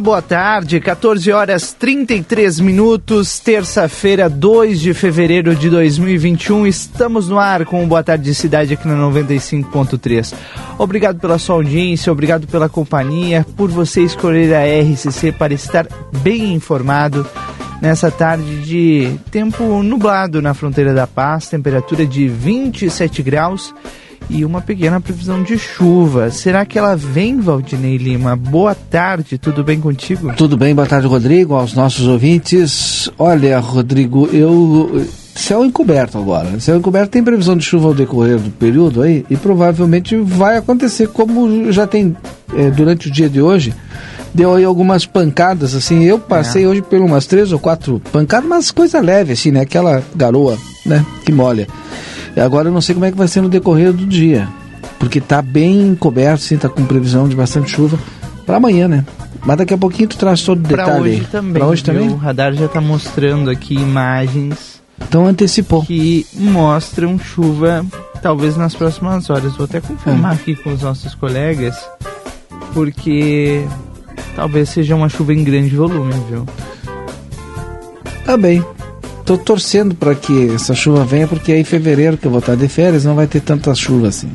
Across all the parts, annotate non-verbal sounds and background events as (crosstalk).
Boa tarde. 14 horas 33 minutos, terça-feira, 2 de fevereiro de 2021. Estamos no ar com o Boa Tarde Cidade aqui na 95.3. Obrigado pela sua audiência, obrigado pela companhia, por você escolher a RCC para estar bem informado nessa tarde de tempo nublado na fronteira da paz, temperatura de 27 graus e uma pequena previsão de chuva. Será que ela vem, Valdinei Lima? Boa tarde, tudo bem contigo? Tudo bem, boa tarde, Rodrigo, aos nossos ouvintes. Olha, Rodrigo, eu. Céu encoberto agora. Céu encoberto tem previsão de chuva ao decorrer do período aí e provavelmente vai acontecer como já tem é, durante o dia de hoje. Deu aí algumas pancadas, assim. Eu passei é. hoje por umas três ou quatro pancadas, mas coisa leve, assim, né? Aquela garoa, né? Que molha. Agora eu não sei como é que vai ser no decorrer do dia, porque tá bem coberto, sim, tá com previsão de bastante chuva para amanhã, né? Mas daqui a pouquinho tu traz todo o detalhe. Pra hoje também. Pra hoje também. O radar já tá mostrando aqui imagens. Então antecipou. Que mostram chuva talvez nas próximas horas. Vou até confirmar é. aqui com os nossos colegas, porque talvez seja uma chuva em grande volume, viu? Tá bem. Tô torcendo para que essa chuva venha, porque aí em fevereiro, que eu vou estar de férias, não vai ter tanta chuva assim.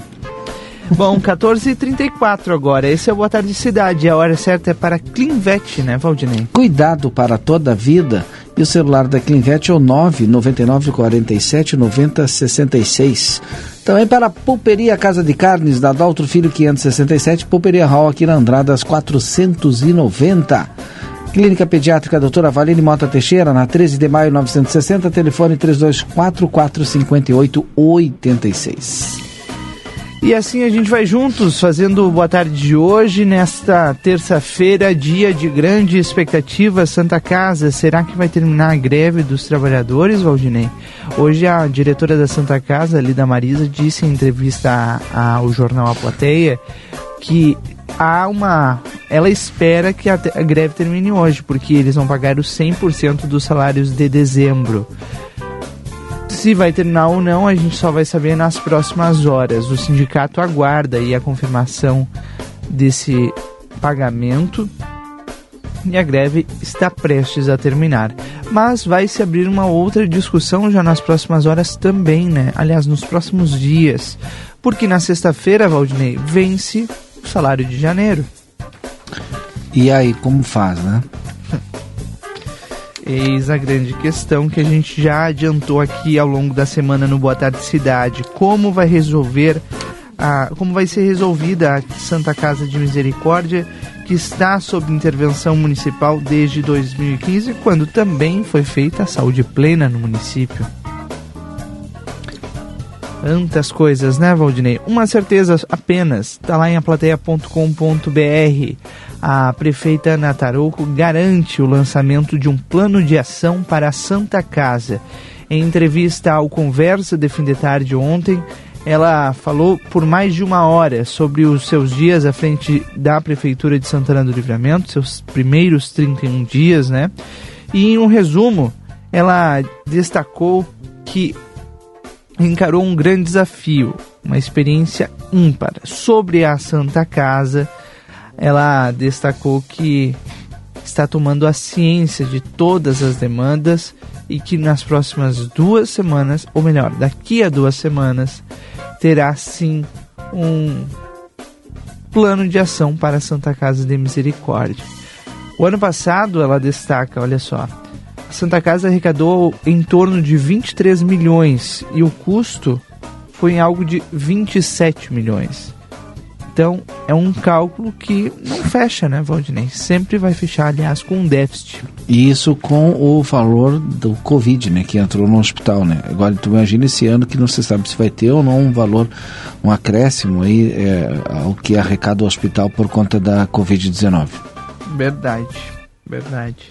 Bom, 14h34 agora. Esse é o Boa Tarde Cidade. A hora certa é para Clinvet, né, Valdinei? Cuidado para toda a vida. E o celular da Clinvet é o 999 47 90 66. Também para a Pulperia Casa de Carnes, da Daltro Filho 567, Pulperia Hall aqui na Andradas 490. Clínica Pediátrica Doutora Valine Mota Teixeira, na 13 de maio 960, telefone 3244 5886. E assim a gente vai juntos fazendo Boa Tarde de hoje, nesta terça-feira, dia de grande expectativa. Santa Casa, será que vai terminar a greve dos trabalhadores, Valdinei? Hoje a diretora da Santa Casa, Lida Marisa, disse em entrevista ao jornal A Plateia que há uma. Ela espera que a, a greve termine hoje, porque eles vão pagar os 100% dos salários de dezembro. Se vai terminar ou não, a gente só vai saber nas próximas horas. O sindicato aguarda aí a confirmação desse pagamento e a greve está prestes a terminar. Mas vai se abrir uma outra discussão já nas próximas horas também, né? Aliás, nos próximos dias. Porque na sexta-feira, Valdinei, vence o salário de janeiro. E aí, como faz, né? (laughs) Eis a grande questão que a gente já adiantou aqui ao longo da semana no Boa Tarde Cidade. Como vai resolver a, como vai ser resolvida a Santa Casa de Misericórdia, que está sob intervenção municipal desde 2015, quando também foi feita a saúde plena no município. Tantas coisas, né, Valdinei? Uma certeza apenas, está lá em aplateia.com.br. A prefeita Ana Tarouco garante o lançamento de um plano de ação para a Santa Casa. Em entrevista ao Conversa de Fim de Tarde ontem, ela falou por mais de uma hora sobre os seus dias à frente da Prefeitura de Santana do Livramento, seus primeiros 31 dias, né? E em um resumo, ela destacou que encarou um grande desafio, uma experiência ímpar. Sobre a Santa Casa, ela destacou que está tomando a ciência de todas as demandas e que nas próximas duas semanas, ou melhor, daqui a duas semanas, terá sim um plano de ação para a Santa Casa de Misericórdia. O ano passado, ela destaca, olha só, a Santa Casa arrecadou em torno de 23 milhões e o custo foi em algo de 27 milhões. Então é um cálculo que não fecha, né, Valdinei? Sempre vai fechar, aliás, com um déficit. E isso com o valor do Covid, né, que entrou no hospital, né? Agora tu imagina esse ano que não se sabe se vai ter ou não um valor, um acréscimo aí é, ao que arrecada o hospital por conta da Covid-19. Verdade, verdade.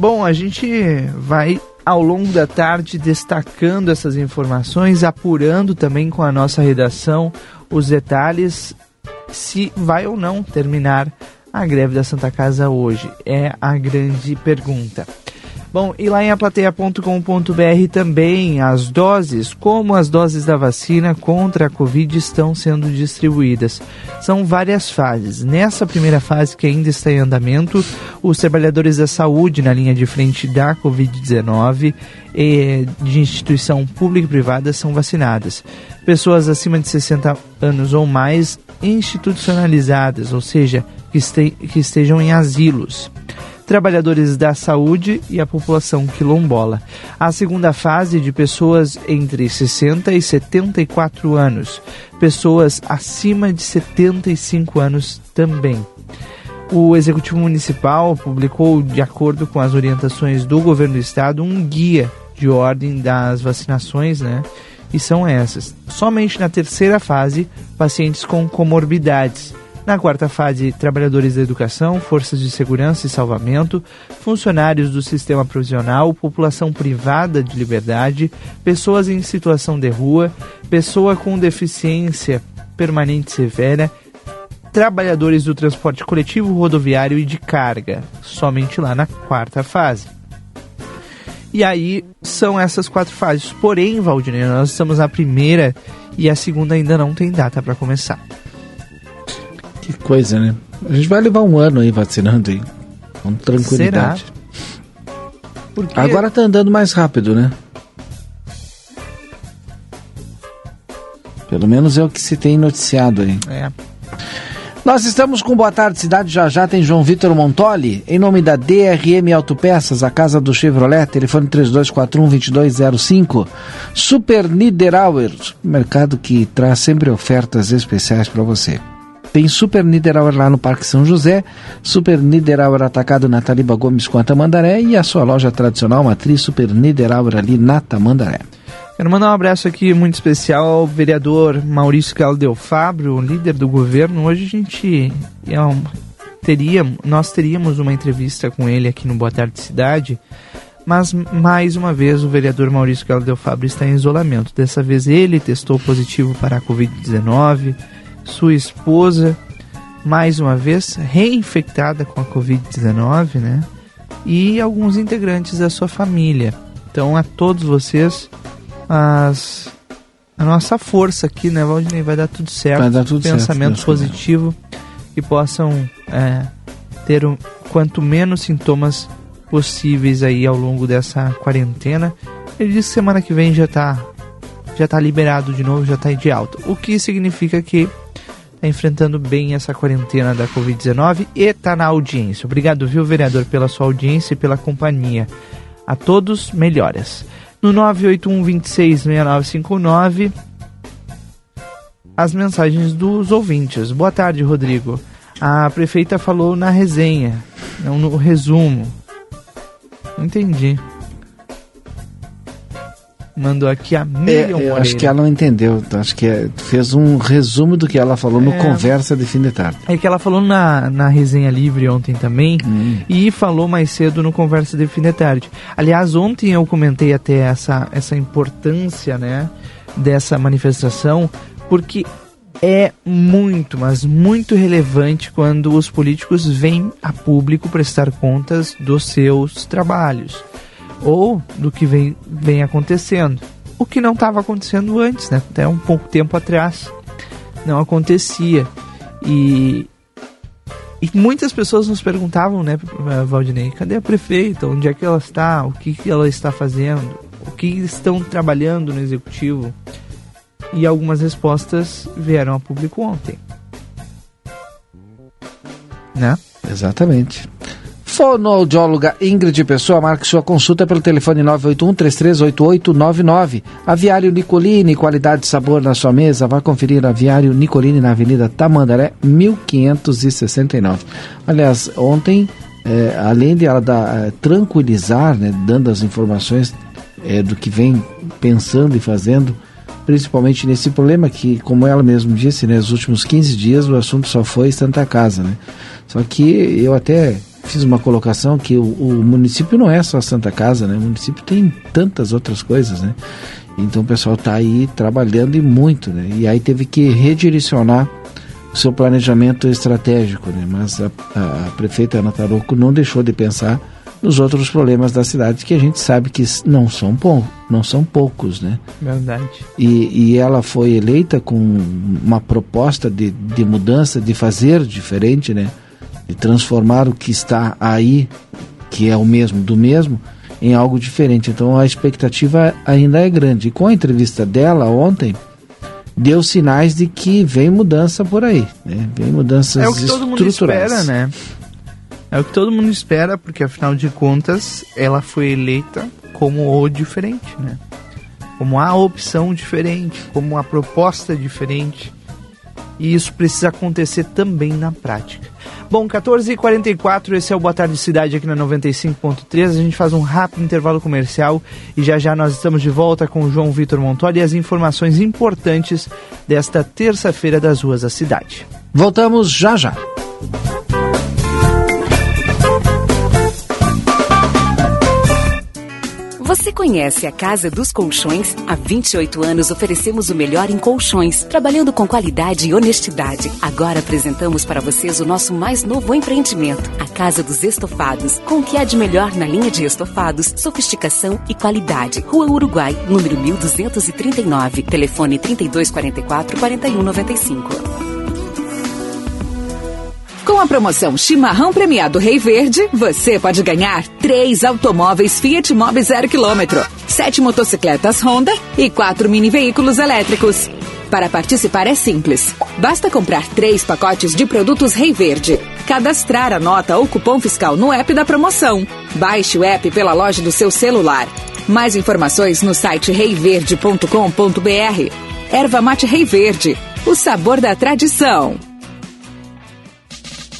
Bom, a gente vai ao longo da tarde destacando essas informações, apurando também com a nossa redação os detalhes se vai ou não terminar a greve da Santa Casa hoje. É a grande pergunta. Bom, e lá em aplateia.com.br também as doses, como as doses da vacina contra a Covid estão sendo distribuídas. São várias fases. Nessa primeira fase, que ainda está em andamento, os trabalhadores da saúde na linha de frente da Covid-19 de instituição pública e privada são vacinadas. Pessoas acima de 60 anos ou mais institucionalizadas, ou seja, que, este, que estejam em asilos trabalhadores da saúde e a população quilombola. A segunda fase de pessoas entre 60 e 74 anos, pessoas acima de 75 anos também. O Executivo Municipal publicou, de acordo com as orientações do governo do estado, um guia de ordem das vacinações, né? E são essas. Somente na terceira fase, pacientes com comorbidades na quarta fase, trabalhadores da educação, forças de segurança e salvamento, funcionários do sistema provisional, população privada de liberdade, pessoas em situação de rua, pessoa com deficiência permanente severa, trabalhadores do transporte coletivo, rodoviário e de carga, somente lá na quarta fase. E aí são essas quatro fases. Porém, Valdinei, nós estamos na primeira e a segunda ainda não tem data para começar. Que coisa, né? A gente vai levar um ano aí vacinando aí. Com tranquilidade. Porque... Agora tá andando mais rápido, né? Pelo menos é o que se tem noticiado aí. É. Nós estamos com Boa Tarde Cidade, já já tem João Vitor Montoli, em nome da DRM Autopeças, a casa do Chevrolet, telefone 3241-2205. Super Niederauer, mercado que traz sempre ofertas especiais para você. Tem Super Niederauer lá no Parque São José, Super Niederauer atacado na Taliba Gomes com a Tamandaré e a sua loja tradicional matriz Super Niederauer ali na Tamandaré. Quero mandar um abraço aqui muito especial ao vereador Maurício Caldeu Fábio, líder do governo. Hoje a gente é um, teria, nós teríamos uma entrevista com ele aqui no Boa Tarde Cidade, mas mais uma vez o vereador Maurício Caldeu Fábio está em isolamento. Dessa vez ele testou positivo para a Covid-19 sua esposa, mais uma vez, reinfectada com a Covid-19, né? E alguns integrantes da sua família. Então, a todos vocês, as, a nossa força aqui, né, Valdinei? Vai dar tudo certo. Vai dar tudo Pensamento certo, positivo que possam é, ter um, quanto menos sintomas possíveis aí ao longo dessa quarentena. Ele disse que semana que vem já está já tá liberado de novo, já está de alta. O que significa que está enfrentando bem essa quarentena da Covid-19 e está na audiência. Obrigado, viu, vereador, pela sua audiência e pela companhia. A todos, melhoras. No 981 26 6959, as mensagens dos ouvintes. Boa tarde, Rodrigo. A prefeita falou na resenha, não no resumo. Entendi mandou aqui a Miriam é, eu Acho que ela não entendeu. Acho que é, fez um resumo do que ela falou no é, Conversa de Fim de Tarde. É que ela falou na, na resenha livre ontem também hum. e falou mais cedo no Conversa de Fim de Tarde. Aliás, ontem eu comentei até essa, essa importância né, dessa manifestação, porque é muito, mas muito relevante quando os políticos vêm a público prestar contas dos seus trabalhos ou do que vem, vem acontecendo. O que não estava acontecendo antes, né? Até um pouco tempo atrás não acontecia. E, e muitas pessoas nos perguntavam, né, Valdinei, cadê a prefeita? Onde é que ela está? O que, que ela está fazendo? O que estão trabalhando no executivo? E algumas respostas vieram a público ontem. Né? Exatamente. Fonoaudióloga Ingrid Pessoa, marque sua consulta pelo telefone 981-338899. Aviário Nicolini, qualidade e sabor na sua mesa. Vá conferir Aviário Nicolini na Avenida Tamandaré, 1569. Aliás, ontem, é, além de ela dar, é, tranquilizar, né, dando as informações é, do que vem pensando e fazendo, principalmente nesse problema que, como ela mesma disse, né, nos últimos 15 dias o assunto só foi Santa Casa, né? Só que eu até fiz uma colocação que o, o, município não é só Santa Casa, né? O município tem tantas outras coisas, né? Então o pessoal está aí trabalhando e muito, né? E aí teve que redirecionar o seu planejamento estratégico, né? Mas a, a, a prefeita Ana Taroco não deixou de pensar nos outros problemas da cidade que a gente sabe que não são, pou, não são poucos, né? Verdade. E, e ela foi eleita com uma proposta de, de mudança, de fazer diferente, né? De transformar o que está aí, que é o mesmo do mesmo, em algo diferente. Então a expectativa ainda é grande. E com a entrevista dela ontem, deu sinais de que vem mudança por aí, né? Vem mudanças É o que todo mundo espera, né? É o que todo mundo espera, porque afinal de contas ela foi eleita como o diferente, né? Como a opção diferente, como a proposta diferente. E isso precisa acontecer também na prática. Bom, 14h44, esse é o Boa Tarde Cidade aqui na 95.3. A gente faz um rápido intervalo comercial e já já nós estamos de volta com o João Vitor Montori e as informações importantes desta terça-feira das ruas da cidade. Voltamos já já. Você conhece a Casa dos Colchões? Há 28 anos oferecemos o melhor em colchões, trabalhando com qualidade e honestidade. Agora apresentamos para vocês o nosso mais novo empreendimento, a Casa dos Estofados, com o que há de melhor na linha de estofados, sofisticação e qualidade. Rua Uruguai, número 1239, telefone 3244 4195. Com a promoção Chimarrão Premiado Rei Verde, você pode ganhar três automóveis Fiat Mobi zero quilômetro, sete motocicletas Honda e quatro mini veículos elétricos. Para participar é simples. Basta comprar três pacotes de produtos Rei Verde, cadastrar a nota ou cupom fiscal no app da promoção. Baixe o app pela loja do seu celular. Mais informações no site reiverde.com.br. Erva mate Rei Verde, o sabor da tradição.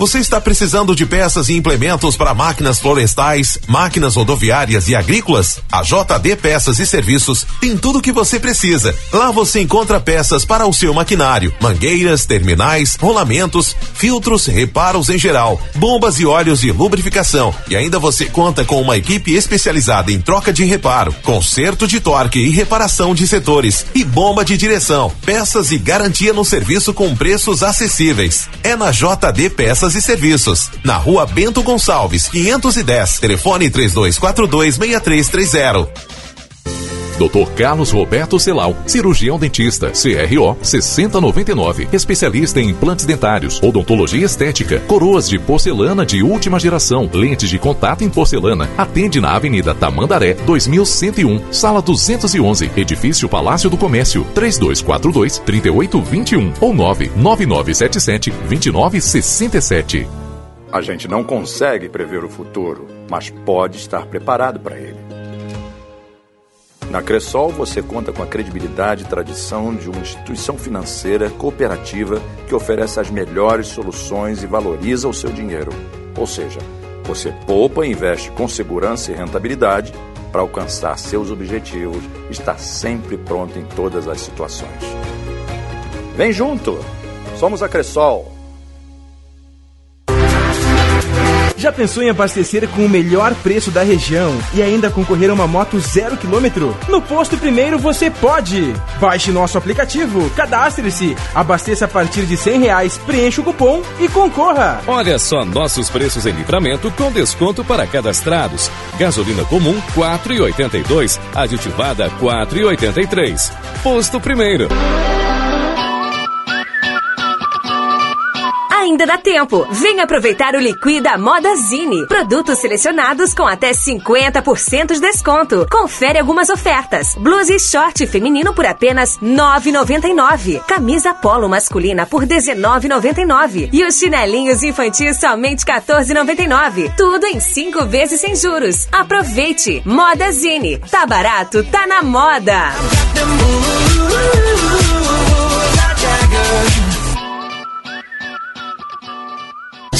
Você está precisando de peças e implementos para máquinas florestais, máquinas rodoviárias e agrícolas? A JD Peças e Serviços tem tudo o que você precisa. Lá você encontra peças para o seu maquinário, mangueiras, terminais, rolamentos, filtros, reparos em geral, bombas e óleos de lubrificação. E ainda você conta com uma equipe especializada em troca de reparo, conserto de torque e reparação de setores e bomba de direção, peças e garantia no serviço com preços acessíveis. É na JD Peças e Serviços, na rua Bento Gonçalves, 510, telefone 3242 6330. Dr. Carlos Roberto Celal, cirurgião dentista, CRO 6099, especialista em implantes dentários, odontologia estética, coroas de porcelana de última geração, lentes de contato em porcelana. Atende na Avenida Tamandaré, 2101, sala 211, edifício Palácio do Comércio, 3242 3821 ou 99977 2967. A gente não consegue prever o futuro, mas pode estar preparado para ele. Na Cressol você conta com a credibilidade e tradição de uma instituição financeira cooperativa que oferece as melhores soluções e valoriza o seu dinheiro. Ou seja, você poupa e investe com segurança e rentabilidade para alcançar seus objetivos e está sempre pronto em todas as situações. Vem junto! Somos a Cressol. Já pensou em abastecer com o melhor preço da região e ainda concorrer a uma moto zero quilômetro? No Posto Primeiro você pode! Baixe nosso aplicativo, cadastre-se, abasteça a partir de cem reais, preencha o cupom e concorra! Olha só nossos preços em livramento com desconto para cadastrados. Gasolina comum 4,82, aditivada 4,83. Posto Primeiro. Ainda dá tempo. Venha aproveitar o Liquida Moda Zine. Produtos selecionados com até 50% de desconto. Confere algumas ofertas. Blusa e short feminino por apenas R$ 9,99. Camisa polo masculina por R$ 19,99. E os chinelinhos infantis somente R$ 14,99. Tudo em cinco vezes sem juros. Aproveite. Moda Zine. Tá barato, tá na moda.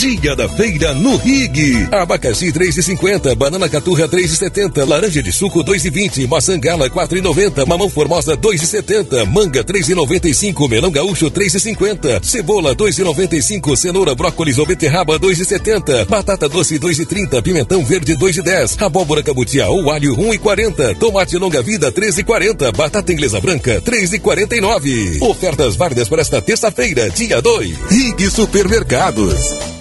Dia da feira no Rig. Abacaxi 3,50, banana caturra 3,70, laranja de suco 2,20, maçã gala 4,90, mamão formosa 2,70, manga 3,95, melão gaúcho 3,50, cebola 2,95, cenoura, brócolis ou beterraba 2,70, batata doce 2,30, pimentão verde 2,10, abóbora cabutia ou alho 1,40, tomate longa vida 13,40, batata inglesa branca 3,49. Ofertas válidas para esta terça-feira, dia 2. Rig Supermercados.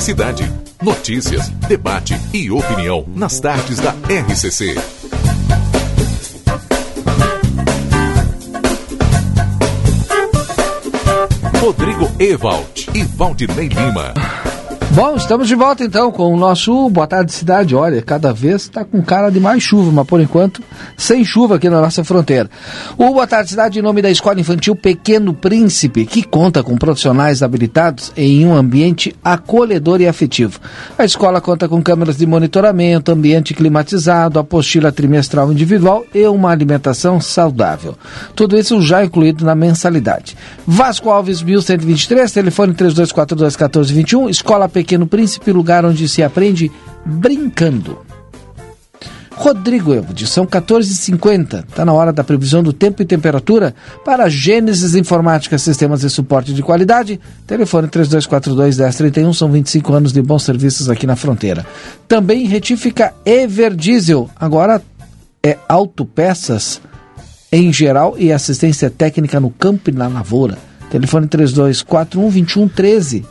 Cidade. Notícias, debate e opinião nas tardes da RCC. Rodrigo Ewald e Valdinei Lima. Bom, estamos de volta então com o nosso Boa Tarde Cidade. Olha, cada vez está com cara de mais chuva, mas por enquanto sem chuva aqui na nossa fronteira. O Boa Tarde Cidade em nome da Escola Infantil Pequeno Príncipe, que conta com profissionais habilitados em um ambiente acolhedor e afetivo. A escola conta com câmeras de monitoramento, ambiente climatizado, apostila trimestral individual e uma alimentação saudável. Tudo isso já incluído na mensalidade. Vasco Alves 1123, telefone 3242 1421, Escola Pequeno Príncipe, lugar onde se aprende brincando. Rodrigo Evode, são 14h50. Está na hora da previsão do tempo e temperatura para Gênesis Informática Sistemas de Suporte de Qualidade. Telefone 3242-1031, são 25 anos de bons serviços aqui na fronteira. Também retífica Everdiesel, agora é autopeças em geral e assistência técnica no campo e na lavoura. Telefone 3241-2113.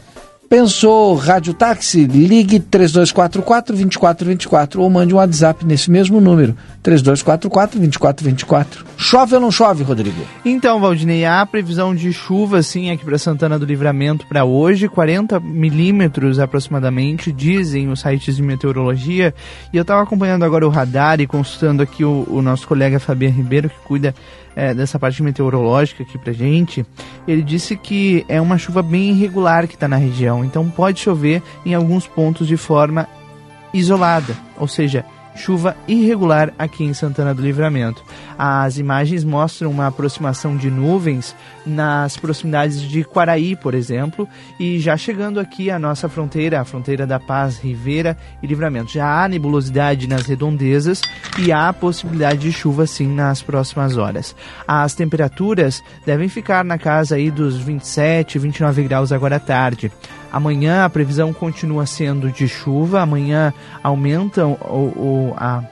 Pensou Rádio Táxi? Ligue 3244-2424 ou mande um WhatsApp nesse mesmo número, 3244-2424. Chove ou não chove, Rodrigo? Então, Valdinei, há previsão de chuva, sim, aqui para Santana do Livramento para hoje, 40 milímetros aproximadamente, dizem os sites de meteorologia. E eu estava acompanhando agora o radar e consultando aqui o, o nosso colega Fabiano Ribeiro, que cuida é, dessa parte meteorológica aqui pra gente, ele disse que é uma chuva bem irregular que está na região, então pode chover em alguns pontos de forma isolada, ou seja, chuva irregular aqui em Santana do Livramento. As imagens mostram uma aproximação de nuvens nas proximidades de Quaraí, por exemplo, e já chegando aqui à nossa fronteira, a fronteira da Paz, Ribeira e Livramento. Já há nebulosidade nas redondezas e há possibilidade de chuva sim nas próximas horas. As temperaturas devem ficar na casa aí dos 27, 29 graus agora à tarde. Amanhã a previsão continua sendo de chuva, amanhã aumenta o, o, a,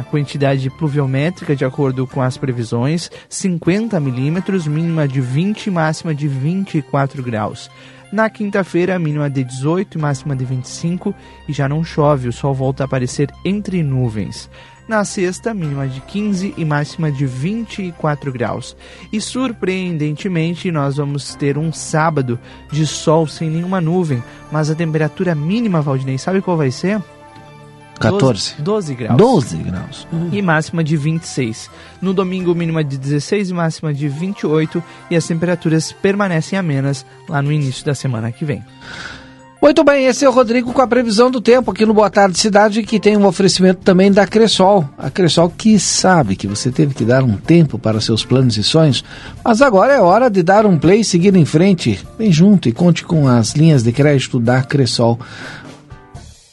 a quantidade pluviométrica de acordo com as previsões, 50 milímetros, mínima de 20 máxima de 24 graus. Na quinta-feira, mínima de 18 e máxima de 25 e já não chove, o sol volta a aparecer entre nuvens. Na sexta, mínima de 15 e máxima de 24 graus. E surpreendentemente, nós vamos ter um sábado de sol sem nenhuma nuvem, mas a temperatura mínima, Valdinei, sabe qual vai ser? 14. 12, 12 graus. 12 graus. E máxima de 26. No domingo, mínima de 16 e máxima de 28. E as temperaturas permanecem amenas lá no início da semana que vem. Muito bem, esse é o Rodrigo com a previsão do tempo aqui no Boa Tarde Cidade, que tem um oferecimento também da Cressol. A Cressol que sabe que você teve que dar um tempo para seus planos e sonhos, mas agora é hora de dar um play e seguir em frente. Vem junto e conte com as linhas de crédito da Cressol.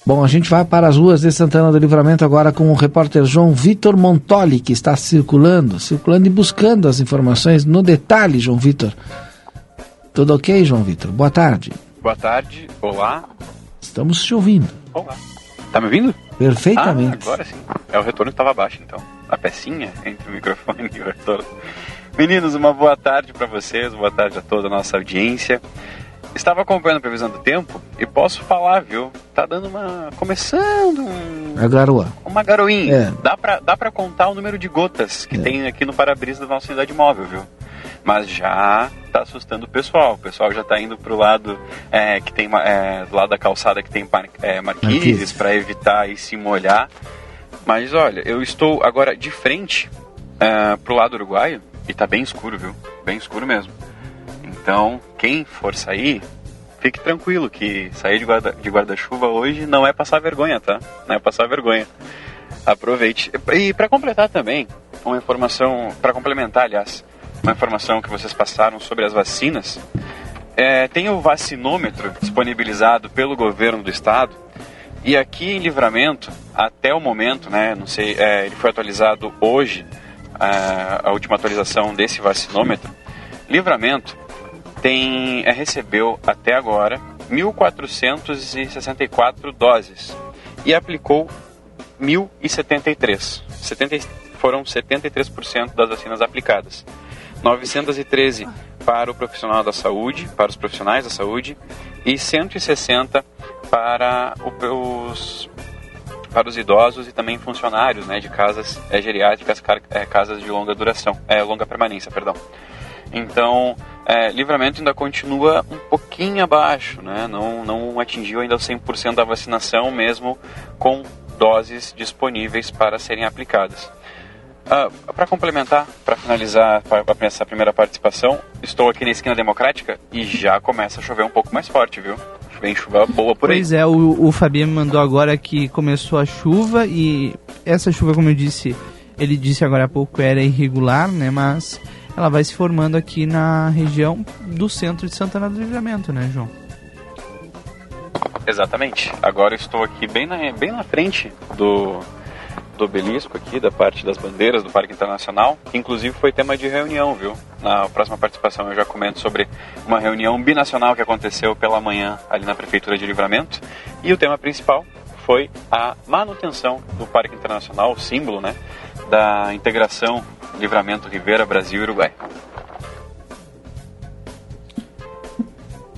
Bom, a gente vai para as ruas de Santana do Livramento agora com o repórter João Vitor Montoli, que está circulando, circulando e buscando as informações no detalhe, João Vitor. Tudo ok, João Vitor? Boa tarde. Boa tarde, olá. Estamos te ouvindo. Olá. Tá me ouvindo? Perfeitamente. Ah, agora sim. É o retorno que estava baixo, então. A pecinha entre o microfone (laughs) e o retorno. Meninos, uma boa tarde para vocês, boa tarde a toda a nossa audiência. Estava acompanhando a previsão do tempo e posso falar, viu? Tá dando uma. começando um. A garoa. Uma garoinha. É. Dá, pra, dá pra contar o número de gotas que É. tem aqui no para-brisa da nossa unidade móvel, viu? Mas já tá assustando o pessoal. O pessoal já tá indo pro lado é, que tem é, do lado da calçada que tem é, marquises Marquises. para evitar e se molhar. Mas olha, eu estou agora de frente é, pro lado uruguaio e tá bem escuro, viu? Bem escuro mesmo. Então, quem for sair, fique tranquilo que sair de guarda- de guarda-chuva hoje não é passar vergonha, tá? Não é passar vergonha. Aproveite. E para completar também, uma informação, para complementar, aliás, uma informação que vocês passaram sobre as vacinas, é, tem o vacinômetro disponibilizado pelo governo do estado e aqui em Livramento até o momento, né, não sei, é, ele foi atualizado hoje, a, a última atualização desse vacinômetro, Livramento tem, é, recebeu até agora 1.464 doses e aplicou 1.073. 70, foram 73% das vacinas aplicadas. 913 para o profissional da saúde, para os profissionais da saúde, e 160 para os para os idosos e também funcionários né, de casas é, geriátricas, é, casas de longa duração, é, longa permanência, perdão. Então, é, livramento ainda continua um pouquinho abaixo, né? não, não atingiu ainda 100% da vacinação, mesmo com doses disponíveis para serem aplicadas. Uh, para complementar, para finalizar essa primeira participação, estou aqui na esquina democrática e já começa a chover um pouco mais forte, viu? Vem chuva boa por aí. Pois é, o, o Fabiano mandou agora que começou a chuva e essa chuva, como eu disse, ele disse agora há pouco era irregular, né? Mas ela vai se formando aqui na região do centro de Santana do Livramento, né, João? Exatamente. Agora estou aqui bem na, bem na frente do, do obelisco aqui, da parte das bandeiras do Parque Internacional, que inclusive foi tema de reunião, viu? Na próxima participação eu já comento sobre uma reunião binacional que aconteceu pela manhã ali na Prefeitura de Livramento. E o tema principal foi a manutenção do Parque Internacional, o símbolo, né, da integração Livramento Rivera, Brasil e Uruguai.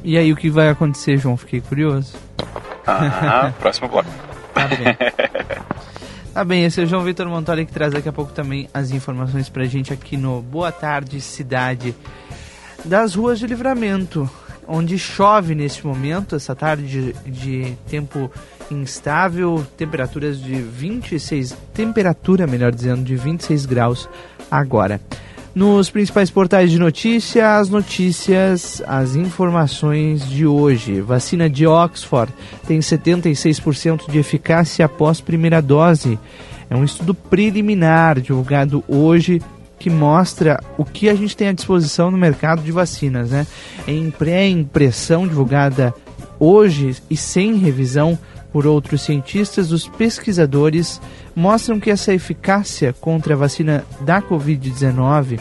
E aí o que vai acontecer, João? Fiquei curioso. Ah, (laughs) próximo bloco. Tá bem. Tá bem, esse é o João Vitor Montoli que traz daqui a pouco também as informações pra gente aqui no Boa Tarde Cidade das ruas de livramento, onde chove neste momento, essa tarde de, de tempo instável, temperaturas de 26, temperatura melhor dizendo, de 26 graus agora. Nos principais portais de notícia, as notícias, as informações de hoje. Vacina de Oxford tem 76% de eficácia após primeira dose. É um estudo preliminar divulgado hoje que mostra o que a gente tem à disposição no mercado de vacinas, né? Em pré-impressão divulgada hoje e sem revisão por outros cientistas, os pesquisadores mostram que essa eficácia contra a vacina da Covid-19,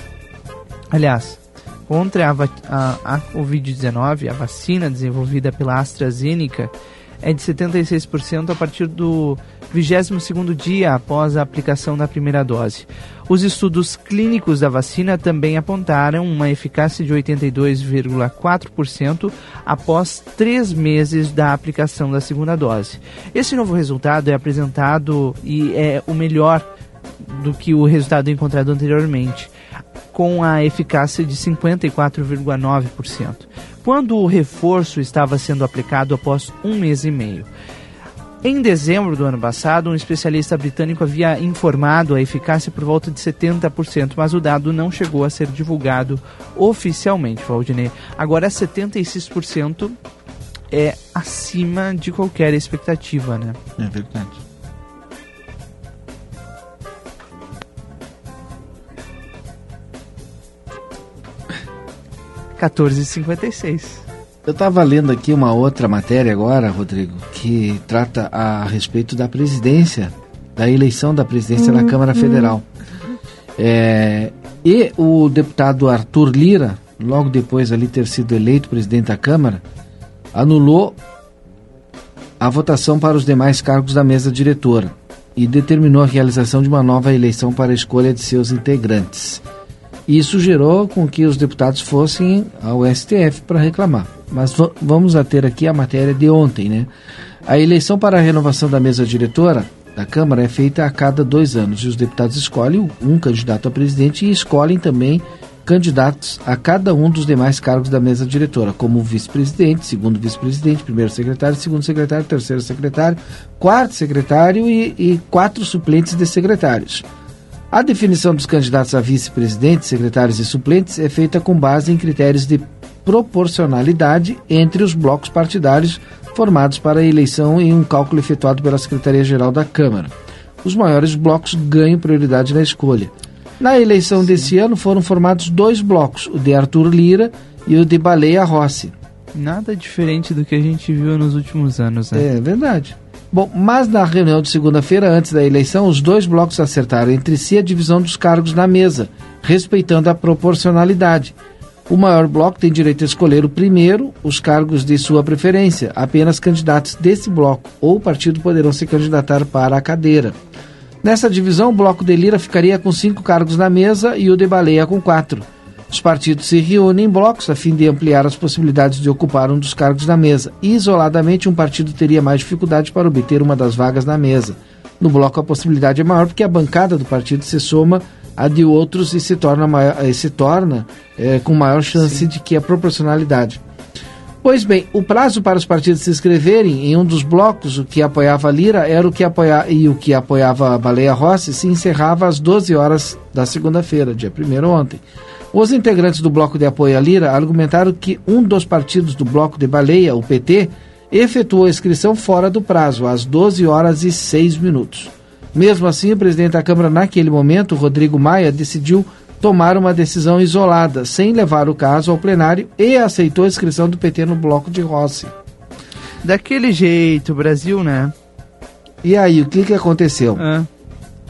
aliás, contra a, a, a Covid-19, a vacina desenvolvida pela AstraZeneca, é de 76% a partir do 22º dia após a aplicação da primeira dose. Os estudos clínicos da vacina também apontaram uma eficácia de 82,4% após três meses da aplicação da segunda dose. Esse novo resultado é apresentado e é o melhor do que o resultado encontrado anteriormente, com a eficácia de 54,9%, quando o reforço estava sendo aplicado após um mês e meio. Em dezembro do ano passado, um especialista britânico havia informado a eficácia por volta de 70%, mas o dado não chegou a ser divulgado oficialmente, Valdinei. Agora, 76% é acima de qualquer expectativa, né? É verdade. Quatorze cinquenta e seis. Eu estava lendo aqui uma outra matéria agora, Rodrigo, que trata a respeito da presidência, da eleição da presidência uhum. na Câmara Federal. É, e o deputado Arthur Lira, logo depois ali ter sido eleito presidente da Câmara, anulou a votação para os demais cargos da mesa diretora e determinou a realização de uma nova eleição para a escolha de seus integrantes. Isso gerou com que os deputados fossem ao STF para reclamar. Mas vamos a ter aqui a matéria de ontem, né? A eleição para a renovação da mesa diretora da Câmara é feita a cada dois anos e os deputados escolhem um candidato a presidente e escolhem também candidatos a cada um dos demais cargos da mesa diretora, como vice-presidente, segundo vice-presidente, primeiro secretário, segundo secretário, terceiro secretário, quarto secretário e, e quatro suplentes de secretários. A definição dos candidatos a vice-presidente, secretários e suplentes é feita com base em critérios de proporcionalidade entre os blocos partidários formados para a eleição em um cálculo efetuado pela Secretaria-Geral da Câmara. Os maiores blocos ganham prioridade na escolha. Na eleição Sim. desse ano foram formados dois blocos, o de Arthur Lira e o de Baleia Rossi. Nada diferente do que a gente viu nos últimos anos, né? É verdade. Bom, mas na reunião de segunda-feira, antes da eleição, os dois blocos acertaram entre si a divisão dos cargos na mesa, respeitando a proporcionalidade. O maior bloco tem direito a escolher o primeiro, os cargos de sua preferência. Apenas candidatos desse bloco ou partido poderão se candidatar para a cadeira. Nessa divisão, o bloco de Lira ficaria com cinco cargos na mesa e o de Baleia com quatro. Os partidos se reúnem em blocos a fim de ampliar as possibilidades de ocupar um dos cargos na mesa. Isoladamente, um partido teria mais dificuldade para obter uma das vagas na mesa. No bloco, a possibilidade é maior porque a bancada do partido se soma à de outros e se torna, maior, se torna é, com maior chance Sim. de que a proporcionalidade. Pois bem, o prazo para os partidos se inscreverem em um dos blocos, o que apoiava a Lira era o que apoia, e o que apoiava a Baleia Rossi, se encerrava às 12 horas da segunda-feira, dia 1 ontem. Os integrantes do bloco de apoio à Lira argumentaram que um dos partidos do bloco de Baleia, o PT, efetuou a inscrição fora do prazo, às 12 horas e 6 minutos. Mesmo assim, o presidente da Câmara, naquele momento, Rodrigo Maia, decidiu tomar uma decisão isolada, sem levar o caso ao plenário, e aceitou a inscrição do PT no bloco de Rossi. Daquele jeito, Brasil, né? E aí, o que, que aconteceu?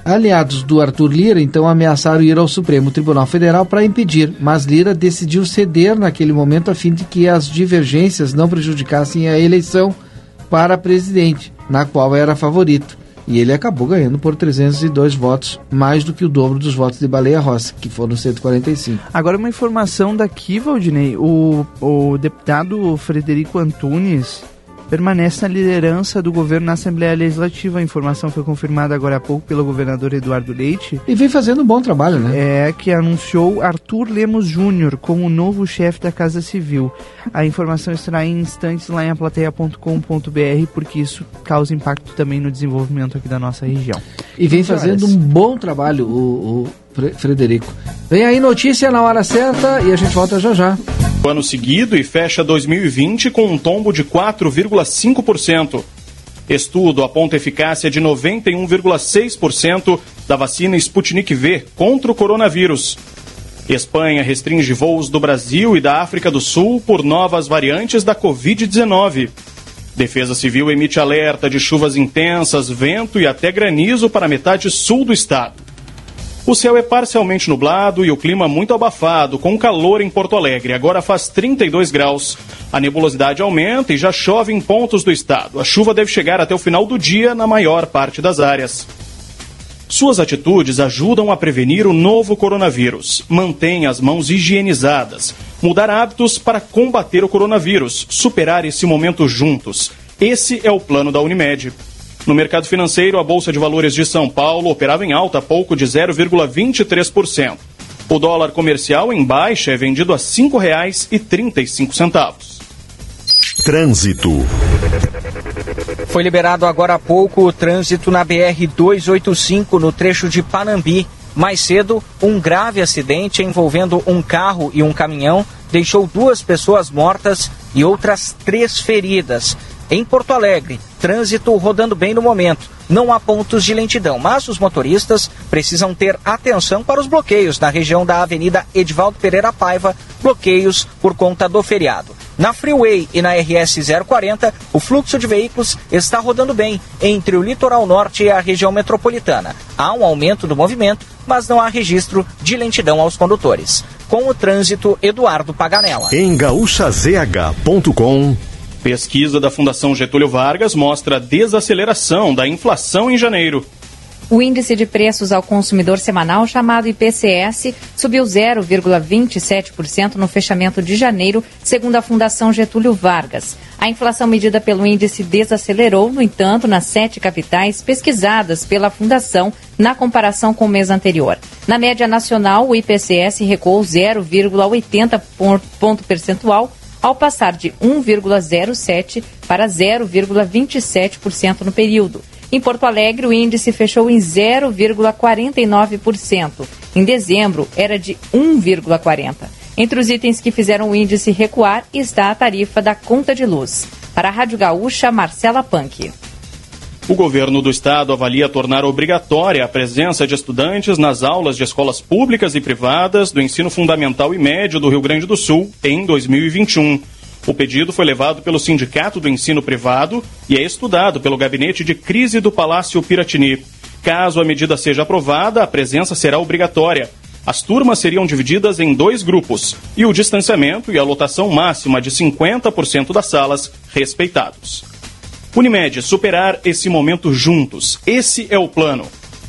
Aliados do Arthur Lira então ameaçaram ir ao Supremo Tribunal Federal para impedir, mas Lira decidiu ceder naquele momento a fim de que as divergências não prejudicassem a eleição para presidente, na qual era favorito. E ele acabou ganhando por 302 votos, mais do que o dobro dos votos de Baleia Rossi, que foram 145. Agora, uma informação daqui, Valdinei: o, o deputado Frederico Antunes permanece na liderança do governo na Assembleia Legislativa. A informação foi confirmada agora há pouco pelo governador Eduardo Leite. E vem fazendo um bom trabalho, né? É, que anunciou Arthur Lemos Júnior como o novo chefe da Casa Civil. A informação estará em instantes lá em aplateia.com.br, porque isso causa impacto também no desenvolvimento aqui da nossa região. E vem fazendo um bom trabalho o, o Frederico. Vem aí notícia na hora certa e a gente volta já já. Ano seguido e fecha 2020 com um tombo de 4,5%. Estudo aponta eficácia de 91,6% da vacina Sputnik V contra o coronavírus. Espanha restringe voos do Brasil e da África do Sul por novas variantes da Covid-19. Defesa Civil emite alerta de chuvas intensas, vento e até granizo para metade sul do estado. O céu é parcialmente nublado e o clima muito abafado, com calor em Porto Alegre. Agora faz 32 graus. A nebulosidade aumenta e já chove em pontos do estado. A chuva deve chegar até o final do dia na maior parte das áreas. Suas atitudes ajudam a prevenir o novo coronavírus. Mantenha as mãos higienizadas. Mudar hábitos para combater o coronavírus. Superar esse momento juntos. Esse é o plano da Unimed. No mercado financeiro, a Bolsa de Valores de São Paulo operava em alta pouco de 0,23%. O dólar comercial em baixa é vendido a R$ 5,35. Trânsito. Foi liberado agora há pouco o trânsito na BR 285 no trecho de Panambi. Mais cedo, um grave acidente envolvendo um carro e um caminhão deixou duas pessoas mortas e outras três feridas. Em Porto Alegre, trânsito rodando bem no momento. Não há pontos de lentidão, mas os motoristas precisam ter atenção para os bloqueios na região da Avenida Edvaldo Pereira Paiva, bloqueios por conta do feriado. Na Freeway e na RS 040, o fluxo de veículos está rodando bem entre o litoral norte e a região metropolitana. Há um aumento do movimento, mas não há registro de lentidão aos condutores. Com o trânsito, Eduardo Paganella. Em gaúchazh.com Pesquisa da Fundação Getúlio Vargas mostra desaceleração da inflação em janeiro. O índice de preços ao consumidor semanal, chamado IPCS, subiu 0,27% no fechamento de janeiro, segundo a Fundação Getúlio Vargas. A inflação medida pelo índice desacelerou, no entanto, nas sete capitais pesquisadas pela Fundação na comparação com o mês anterior. Na média nacional, o IPCS recuou 0,80 ponto percentual ao passar de 1,07% para 0,27% no período. Em Porto Alegre, o índice fechou em 0,49%. Em dezembro, era de 1,40%. Entre os itens que fizeram o índice recuar está a tarifa da conta de luz. Para a Rádio Gaúcha, Marcela Punk. O governo do estado avalia tornar obrigatória a presença de estudantes nas aulas de escolas públicas e privadas do ensino fundamental e médio do Rio Grande do Sul em 2021. O pedido foi levado pelo Sindicato do Ensino Privado e é estudado pelo Gabinete de Crise do Palácio Piratini. Caso a medida seja aprovada, a presença será obrigatória. As turmas seriam divididas em dois grupos e o distanciamento e a lotação máxima de 50% das salas respeitados. Unimed, superar esse momento juntos. Esse é o plano.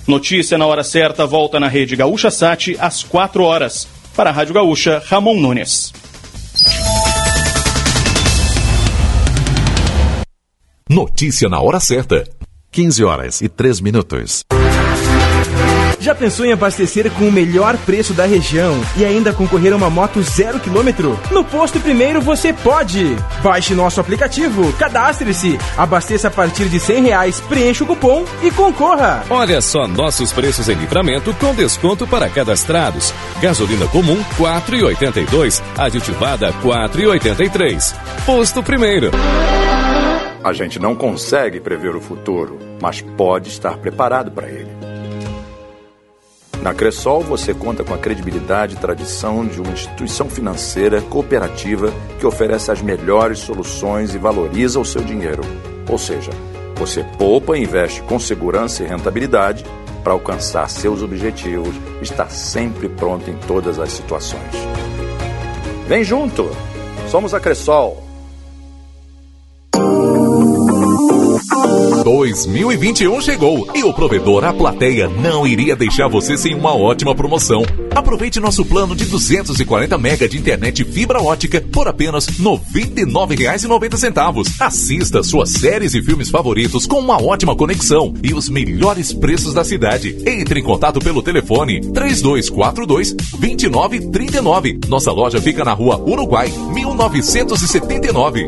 Notícia na hora certa volta na rede Gaúcha Sat às 4 horas. Para a Rádio Gaúcha, Ramon Nunes. Notícia na hora certa. 15 horas e 3 minutos. Já pensou em abastecer com o melhor preço da região e ainda concorrer a uma moto zero quilômetro? No Posto Primeiro você pode! Baixe nosso aplicativo, cadastre-se, abasteça a partir de cem reais, preencha o cupom e concorra! Olha só nossos preços em livramento com desconto para cadastrados. Gasolina comum 4,82, aditivada 4,83. Posto Primeiro. A gente não consegue prever o futuro, mas pode estar preparado para ele. Na Cressol você conta com a credibilidade e tradição de uma instituição financeira cooperativa que oferece as melhores soluções e valoriza o seu dinheiro. Ou seja, você poupa e investe com segurança e rentabilidade para alcançar seus objetivos, está sempre pronto em todas as situações. Vem junto! Somos a Cressol. 2021 chegou e o provedor A Plateia não iria deixar você sem uma ótima promoção. Aproveite nosso plano de 240 mega de internet fibra ótica por apenas R$ 99,90. Assista suas séries e filmes favoritos com uma ótima conexão e os melhores preços da cidade. Entre em contato pelo telefone 3242 2939. Nossa loja fica na rua Uruguai, 1979.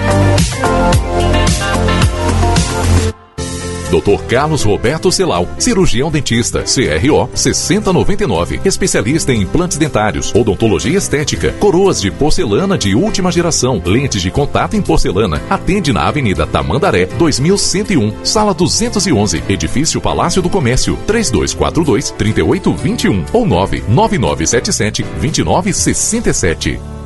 Dr. Carlos Roberto Celal, cirurgião dentista, CRO 6099, especialista em implantes dentários, odontologia estética, coroas de porcelana de última geração, lentes de contato em porcelana. Atende na Avenida Tamandaré, 2101, sala 211, edifício Palácio do Comércio, 3242 3821 ou 99977 2967.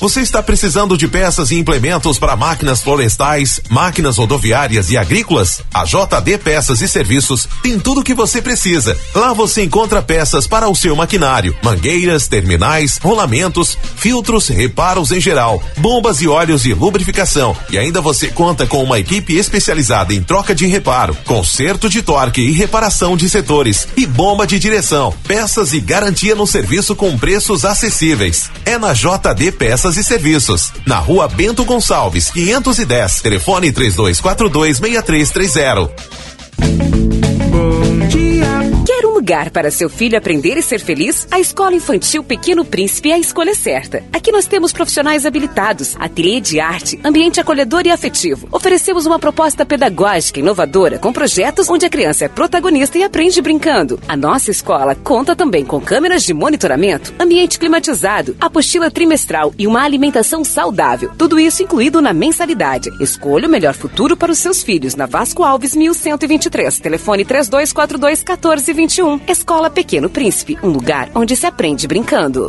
Você está precisando de peças e implementos para máquinas florestais, máquinas rodoviárias e agrícolas? A JD Peças e Serviços tem tudo o que você precisa. Lá você encontra peças para o seu maquinário, mangueiras, terminais, rolamentos, filtros, reparos em geral, bombas e óleos de lubrificação. E ainda você conta com uma equipe especializada em troca de reparo, conserto de torque e reparação de setores e bomba de direção. Peças e garantia no serviço com preços acessíveis. É na JD Peças e Serviços, na Rua Bento Gonçalves, 510. Telefone 3242 6330. Quer um lugar para seu filho aprender e ser feliz? A Escola Infantil Pequeno Príncipe é a escolha certa. Aqui nós temos profissionais habilitados, ateliê de arte, ambiente acolhedor e afetivo. Oferecemos uma proposta pedagógica inovadora com projetos onde a criança é protagonista e aprende brincando. A nossa escola conta também com câmeras de monitoramento, ambiente climatizado, apostila trimestral e uma alimentação saudável. Tudo isso incluído na mensalidade. Escolha o melhor futuro para os seus filhos na Vasco Alves 1123. Telefone 3242 1421. Escola Pequeno Príncipe, um lugar onde se aprende brincando.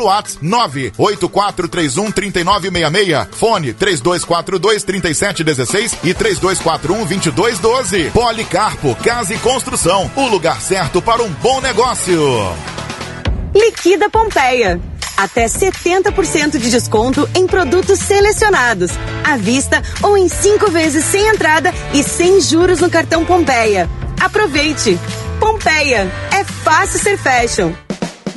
WhatsApp 98431 3966. Fone 3242 3716 e 3241 2212. Policarpo Casa e Construção. O lugar certo para um bom negócio. Liquida Pompeia. Até 70% de desconto em produtos selecionados, à vista ou em cinco vezes sem entrada e sem juros no cartão Pompeia. Aproveite! Pompeia, é fácil ser fashion.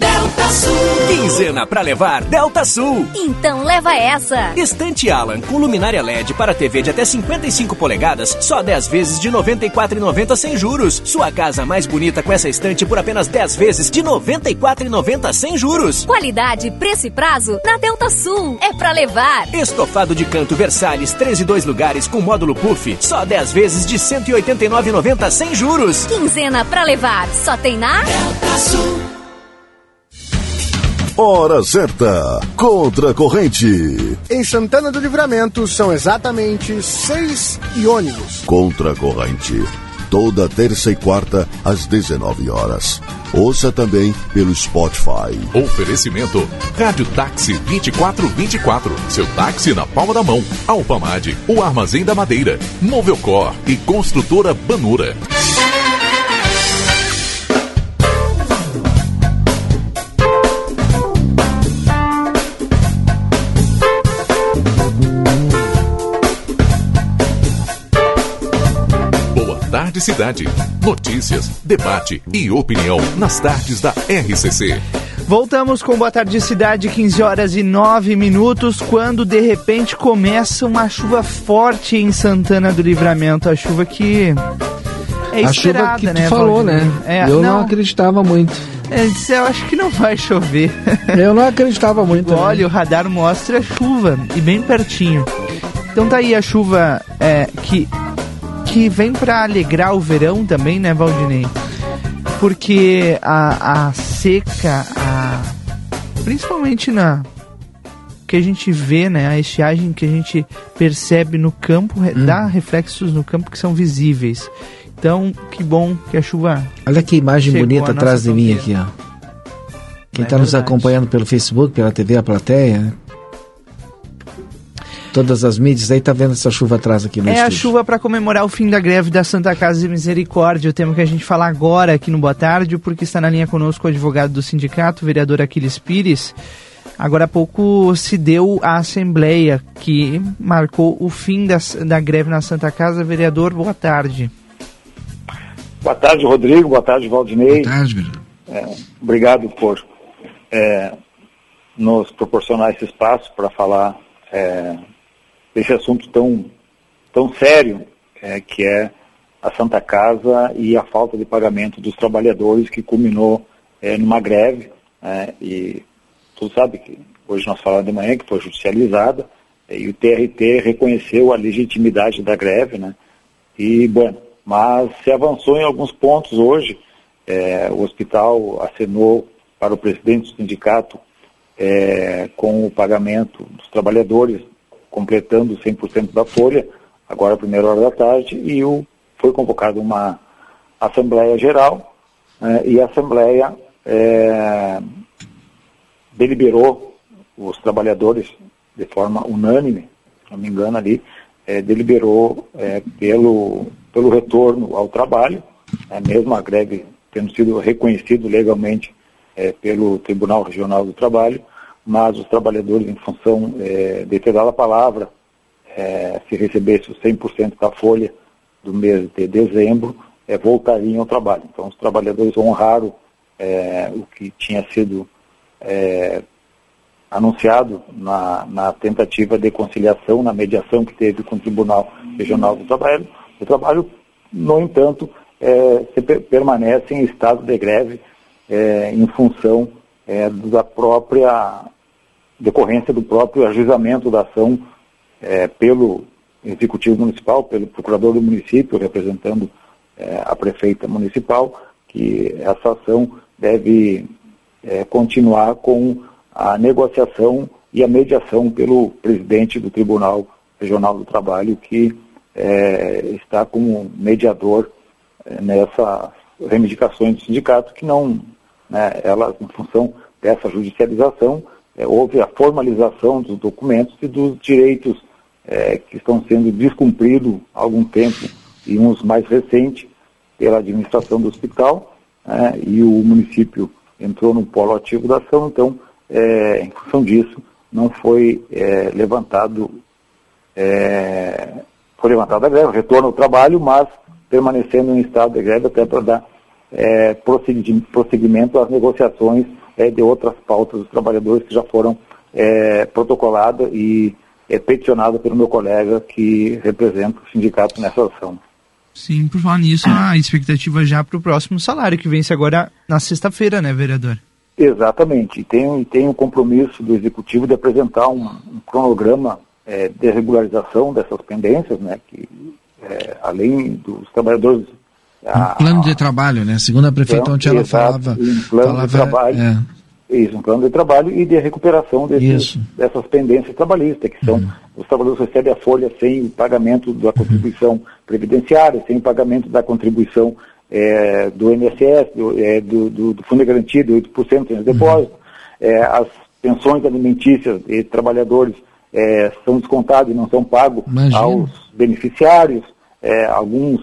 Delta Sul. Quinzena pra levar Delta Sul. Então leva essa. Estante Alan com luminária LED para TV de até 55 polegadas, só 10 vezes de R$ 94,90 sem juros. Sua casa mais bonita com essa estante por apenas 10 vezes de R$ 94,90 sem juros. Qualidade, preço e prazo na Delta Sul. É pra levar. Estofado de canto Versalhes, 13 e 2 lugares com módulo puff, só 10 vezes de R$ 189,90 sem juros. Quinzena pra levar. Só tem na Delta Sul. Hora certa, contra a corrente. Em Santana do Livramento são exatamente seis e ônibus. Contra a corrente. Toda terça e quarta às 19 horas. Ouça também pelo Spotify. Oferecimento Rádio Táxi 2424. Seu táxi na palma da mão. Alpamade, o Armazém da Madeira. Movelcor e Construtora Banura. Boa tarde, cidade. Notícias, debate e opinião nas tardes da RCC. Voltamos com Boa Tarde Cidade, 15 horas e 9 minutos, quando de repente começa uma chuva forte em Santana do Livramento. A chuva que é a chuva esperada, que tu né? falou, Valdir? né? É, eu não, não, acreditava muito. é, disse, eu acho que não vai chover. (laughs) Eu não acreditava muito. né? Olha, o radar mostra chuva e bem pertinho. Então tá aí a chuva é, que, que vem para alegrar o verão também, né, Valdinei? Porque a, a seca, a, principalmente na que a gente vê, né, a estiagem que a gente percebe no campo, Hum. dá reflexos no campo que são visíveis. Então, que bom que a chuva Olha que imagem bonita atrás de mim aqui, ó. Quem É está nos acompanhando pelo Facebook, pela TV A Plateia? Todas as mídias aí tá vendo essa chuva atrás aqui no É a estúdio. chuva para comemorar o fim da greve da Santa Casa de Misericórdia, o tema que a gente fala agora aqui no Boa Tarde, porque está na linha conosco o advogado do sindicato, o vereador Aquiles Pires. Agora há pouco se deu a assembleia que marcou o fim da, da greve na Santa Casa. Vereador, boa tarde. Boa tarde, Rodrigo. Boa tarde, Valdinei. Boa tarde, vereador. É, obrigado por é, nos proporcionar esse espaço para falar é, desse assunto tão, tão sério é, que é a Santa Casa e a falta de pagamento dos trabalhadores que culminou é, numa greve. né, e tu sabe que hoje nós falamos de manhã que foi judicializada é, e o TRT reconheceu a legitimidade da greve, né? E, bom, mas se avançou em alguns pontos hoje. É, o hospital acenou para o presidente do sindicato é, com o pagamento dos trabalhadores, completando 100% da folha, agora primeira hora da tarde, e o, foi convocada uma Assembleia Geral, né, e a Assembleia é, deliberou, os trabalhadores, de forma unânime, se não me engano ali, é, deliberou é, pelo, pelo retorno ao trabalho, é, mesmo a greve tendo sido reconhecido legalmente é, pelo Tribunal Regional do Trabalho, mas os trabalhadores, em função é, de ter dado a palavra, é, se recebesse os 100% da folha do mês de dezembro, é, voltariam ao trabalho. Então, os trabalhadores honraram é, o que tinha sido é, anunciado na, na tentativa de conciliação, na mediação que teve com o Tribunal Regional do Trabalho. O trabalho, no entanto, é, se per- permanece em estado de greve é, em função é, da própria decorrência do próprio ajuizamento da ação é, pelo Executivo Municipal, pelo Procurador do Município, representando é, a Prefeita Municipal, que essa ação deve é, continuar com a negociação e a mediação pelo presidente do Tribunal Regional do Trabalho, que é, está como mediador é, nessas reivindicações do sindicato, que não, né, elas, em função dessa judicialização, é, houve a formalização dos documentos e dos direitos é, que estão sendo descumpridos há algum tempo, e uns mais recentes, pela administração do hospital, né, e o município entrou no polo ativo da ação, então, é, em função disso, não foi é, levantado é, foi levantada a greve, retorno ao trabalho, mas permanecendo em estado de greve até para dar é, prossegui- prosseguimento às negociações é, de outras pautas dos trabalhadores que já foram é, protocoladas e é, peticionadas pelo meu colega que representa o sindicato nessa ação. Sim, por falar nisso, a (clears throat) expectativa já para o próximo salário, que vence agora na sexta-feira, né, vereador? Exatamente. E tem, tem um compromisso do Executivo de apresentar um, um cronograma é, de regularização dessas pendências, né, que é, além dos trabalhadores... Um plano de trabalho, né? Segundo a prefeita ontem ela falava... Um plano falava, de trabalho. É. Isso, um plano de trabalho e de recuperação desses, dessas pendências trabalhistas, que são, os trabalhadores recebem a folha sem o pagamento da contribuição previdenciária, sem o pagamento da contribuição é, do INSS, do, é, do, do, do Fundo de Garantia de 8% em depósito, é, as pensões alimentícias de trabalhadores é, são descontadas e não são pagos Imagina. aos beneficiários, é, alguns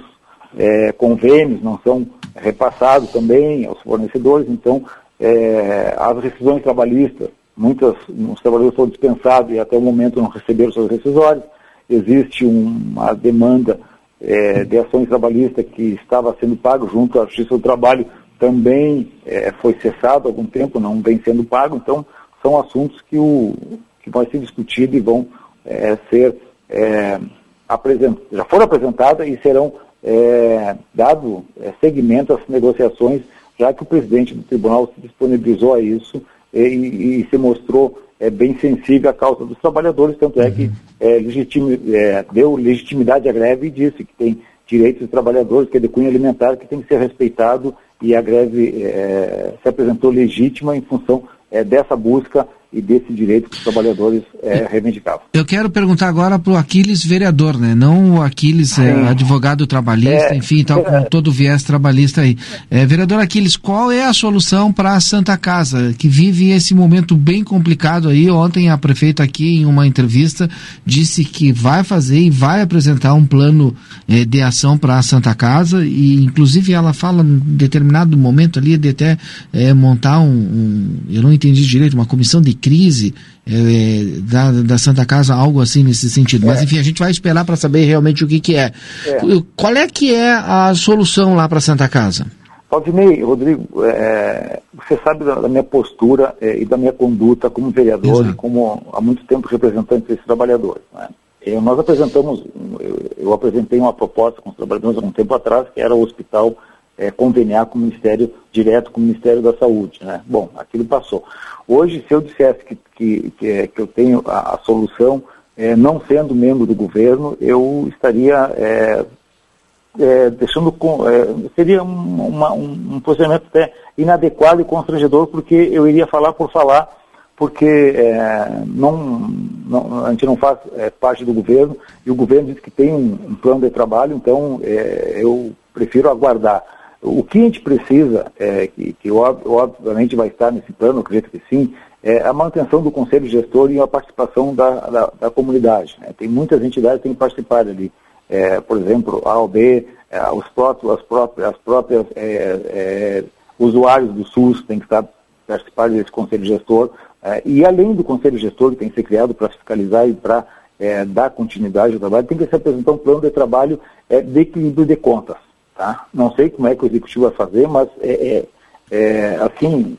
é, convênios não são repassados também aos fornecedores, então é, as rescisões trabalhistas, muitas, os trabalhadores foram dispensados e até o momento não receberam seus rescisórios, existe uma demanda é, de ações trabalhistas que estava sendo pago junto à Justiça do Trabalho, também é, foi cessado há algum tempo, não vem sendo pago, então são assuntos que, o, que vão ser discutidos e vão é, ser é, apresentados, já foram apresentadas e serão é, dado é, segmento às negociações já que o presidente do tribunal se disponibilizou a isso e, e se mostrou é, bem sensível à causa dos trabalhadores, tanto é que é, legitime, é, deu legitimidade à greve e disse que tem direitos dos trabalhadores, que é de cunho alimentar, que tem que ser respeitado e a greve é, se apresentou legítima em função é, dessa busca e desse direito que os trabalhadores é, reivindicavam. Eu quero perguntar agora para o Aquiles vereador, né? Não o Aquiles é, advogado trabalhista, É, enfim, tal, com todo o viés trabalhista aí. É, vereador Aquiles, qual é a solução para a Santa Casa, que vive esse momento bem complicado aí? Ontem a prefeita aqui, em uma entrevista, disse que vai fazer e vai apresentar um plano é, de ação para a Santa Casa e, inclusive, ela fala em determinado momento ali de até é, montar um, um- eu não entendi direito, uma comissão de crise é, da, da Santa Casa, algo assim nesse sentido. Mas, enfim, a gente vai esperar para saber realmente o que, que é. É. Qual é que é a solução lá para a Santa Casa? Valdinei, Rodrigo, é, você sabe da, da minha postura é, e da minha conduta como vereador e como há muito tempo representante desses trabalhadores. né? Nós apresentamos, eu, eu apresentei uma proposta com os trabalhadores há um tempo atrás, que era o hospital é, conveniar com o Ministério, direto com o Ministério da Saúde. Né? Bom, aquilo passou. Hoje, se eu dissesse que, que, que, é, que eu tenho a, a solução, é, não sendo membro do governo, eu estaria é, é, deixando é, seria um, uma- um, um posicionamento até inadequado e constrangedor, porque eu iria falar por falar, porque é, não, não- a gente não faz é, parte do governo e o governo diz que tem um, um plano de trabalho, então é, eu prefiro aguardar. O que a gente precisa, é, que, que ob- obviamente vai estar nesse plano, acredito que sim, é a manutenção do conselho gestor e a participação da, da, da comunidade. né? Tem muitas entidades que têm participado ali é, por exemplo, a OB, é, os próprios, as próprias, as próprias é, é, usuários do SUS têm que estar participar desse conselho gestor, é, e além do conselho gestor que tem que ser criado para fiscalizar e para é, dar continuidade ao trabalho, tem que se apresentar um plano de trabalho de equilíbrio de contas. Tá? Não sei como é que o executivo vai fazer, mas é, é, é, assim,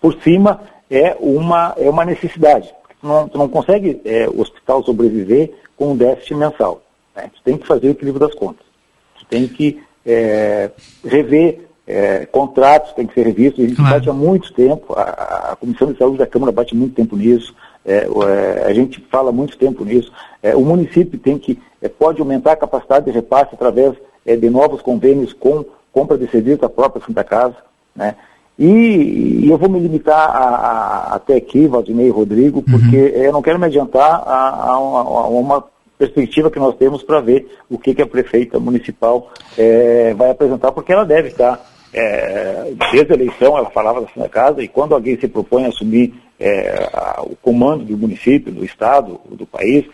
por cima é uma, é uma necessidade. Tu não, tu não consegue é, o hospital sobreviver com um déficit mensal. Né? Tu tem que fazer o equilíbrio das contas. Tu tem que é, rever é, contratos, tem que ser revisto. A gente bate há muito tempo, a, a Comissão de Saúde da Câmara bate muito tempo nisso, é, é, a gente fala muito tempo nisso. É, o município tem que, pode aumentar a capacidade de repasse através é, de novos convênios com compra de serviços da própria Santa Casa. Né? E, e eu vou me limitar a, a- até aqui, Valdinei e Rodrigo, porque eu não quero me adiantar a, a uma, perspectiva que nós temos para ver o que, que a prefeita municipal eh, vai apresentar, porque ela deve estar, eh, desde a eleição, ela falava da Santa Casa, e quando alguém se propõe a assumir eh, a- o comando do município, do estado, do país,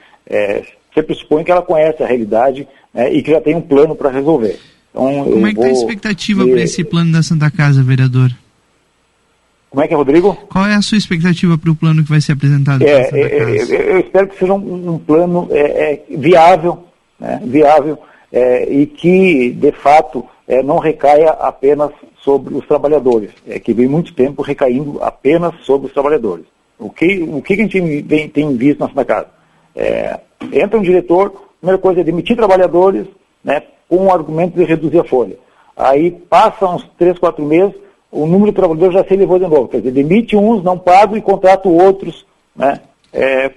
você pressupõe que ela conhece a realidade né, e que já tem um plano para resolver. Então, Como é que está a expectativa para esse plano da Santa Casa, vereador? Como é que é, Rodrigo? Qual é a sua expectativa para o plano que vai ser apresentado É, Santa é, Casa? é, eu espero que seja um, um plano é, é, viável, né, viável é, e que, de fato, é, não recaia apenas sobre os trabalhadores, é, que vem muito tempo recaindo apenas sobre os trabalhadores. O que, o que a gente vem, tem visto na Santa Casa? Entra um diretor, a primeira coisa é demitir trabalhadores né, com o argumento de reduzir a folha. Aí passa uns três, quatro meses, o número de trabalhadores já se elevou de novo. Quer dizer, demite uns, não paga e contrata outros, né, é,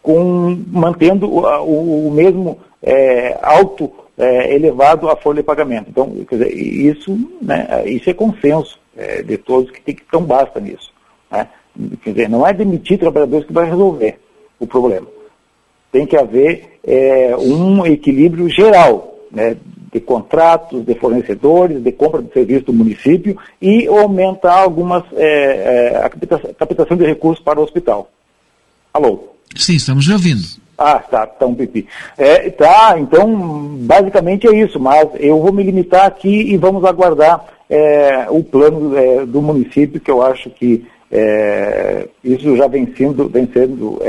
com, mantendo o, o, mesmo é, alto é, elevado a folha de pagamento. Então, quer dizer, isso, né, isso é consenso é, de todos que tem que então basta nisso. Né? Quer dizer, não é demitir trabalhadores que vai resolver o problema. Tem que haver é, um equilíbrio geral, né, de contratos, de fornecedores, de compra de serviço do município e aumentar algumas é, é, a captação de recursos para o hospital. Alô? Sim, estamos lhe ouvindo. Ah, tá, tá um pipi. É, tá, então, basicamente é isso, mas eu vou me limitar aqui e vamos aguardar é, o plano é, do município, que eu acho que é, isso já vem sendo, vem sendo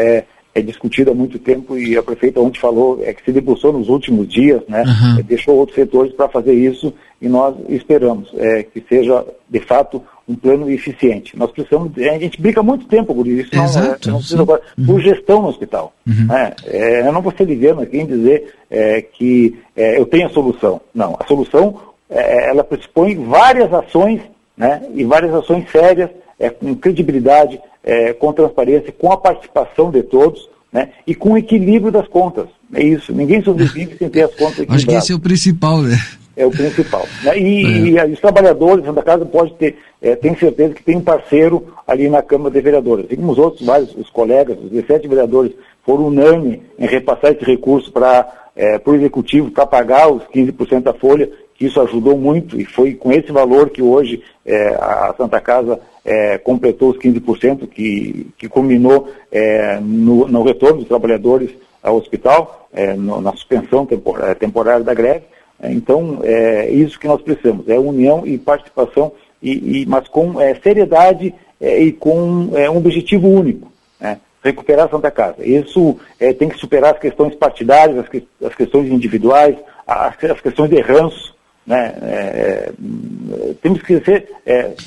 é, é discutido há muito tempo e a prefeita ontem falou é que se debruçou nos últimos dias, né? Uhum. deixou outros setores para fazer isso e nós esperamos é, que seja de fato um plano eficiente. Nós precisamos, a gente brinca muito tempo por isso, não, Exato, não precisa agora, uhum. por gestão no hospital. Uhum. Né? É, eu não vou ser liviano aqui em dizer é, que é, eu tenho a solução. Não, a solução é, ela pressupõe várias ações, né? E várias ações sérias, é, com credibilidade, é, com transparência, com a participação de todos, né? E com o equilíbrio das contas. É isso. Ninguém sobrevive sem ter as contas equilibradas. (laughs) Acho que esse é o principal, né? É o principal. Né? E, é. e, os trabalhadores da Casa pode ter, é, tem certeza que tem um parceiro ali na Câmara de Vereadores. E como os outros, vários, os colegas, os 17 vereadores, foram unânimes em repassar esse recurso para é, o Executivo para pagar os 15% da folha, que isso ajudou muito, e foi com esse valor que hoje é, a Santa Casa é, completou os 15%, que, que culminou é, no, no, retorno dos trabalhadores ao hospital, é, no, na suspensão temporária, temporária da greve. É, então, é isso que nós precisamos, é união e participação, e, e mas com é, seriedade é, e com é, um objetivo único, né? recuperar a Santa Casa. Isso é, tem que superar as questões partidárias, as, que, as questões individuais, as, as, questões de ranço. Né? É, temos que ser,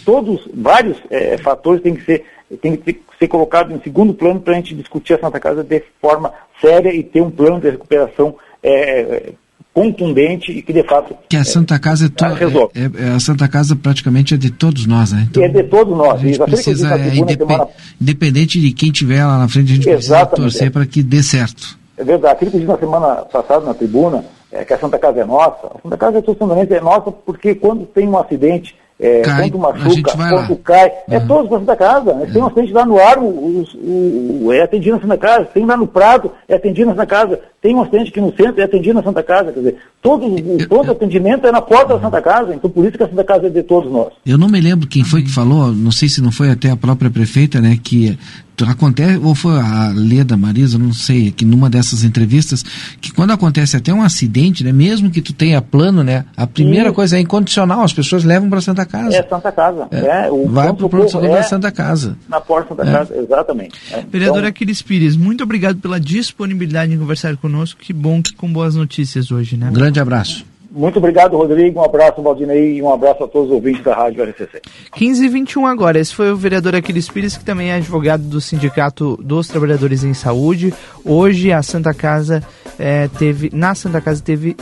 todos, vários fatores têm que ser tem que ser colocado em segundo plano para a gente discutir a Santa Casa de forma séria e ter um plano de recuperação é, contundente e que de fato que a Santa Casa é, to... é, é, a Santa Casa praticamente é de todos nós, né? Então, é de todos nós. A gente precisa, é, independ... semana... independente de quem tiver lá na frente, a gente Exatamente, precisa torcer para que dê certo. É verdade. Aquilo que eu disse na semana passada na tribuna, é que a Santa Casa é nossa. A Santa Casa é nossa porque quando tem um acidente é, cai, quando machuca, quando cai, uhum. é todos para Santa Casa. Né? Tem um acidente lá no ar, o, o, o, é atendido na Santa Casa, tem lá no Prado, é atendido na Santa Casa, tem um acidente aqui no centro, é atendido na Santa Casa. Quer dizer, todo, todo atendimento é na porta da Santa Casa, então por isso que a Santa Casa é de todos nós. Eu não me lembro quem foi que falou, não sei se não foi até a própria prefeita, né, que acontece, ou foi a Leda Marisa, não sei, que numa dessas entrevistas, que quando acontece até um acidente, né, mesmo que tu tenha plano, né, a primeira Sim. coisa é incondicional, as pessoas levam para Santa Casa. É Santa Casa. É. É, Vai para o pronto-socorro é Santa Casa. Na porta da Santa é. Casa, exatamente. É. Vereador então, Aquiles Pires, muito obrigado pela disponibilidade em conversar conosco, que bom que com boas notícias hoje, né? Um grande abraço. Muito obrigado, Rodrigo. Um abraço, Valdinei, e um abraço a todos os ouvintes da Rádio RCC. 15 e 21 agora. Esse foi o vereador Aquiles Pires, que também é advogado do Sindicato dos Trabalhadores em Saúde. Hoje a Santa Casa é, teve, na Santa Casa teve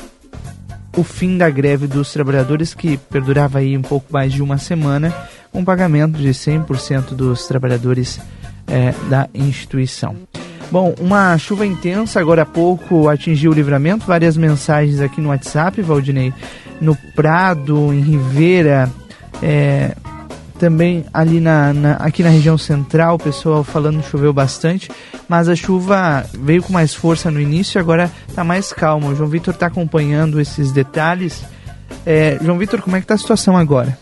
o fim da greve dos trabalhadores, que perdurava aí um pouco mais de uma semana, com pagamento de 100% dos trabalhadores é, da instituição. Bom, uma chuva intensa agora há pouco atingiu o livramento. Várias mensagens aqui no WhatsApp, Valdinei. No Prado, em Ribeira, é, também ali na, na, aqui na região central, o pessoal falando choveu bastante, mas a chuva veio com mais força no início e agora está mais calma. O João Vitor está acompanhando esses detalhes. É, João Vitor, como é que está a situação agora?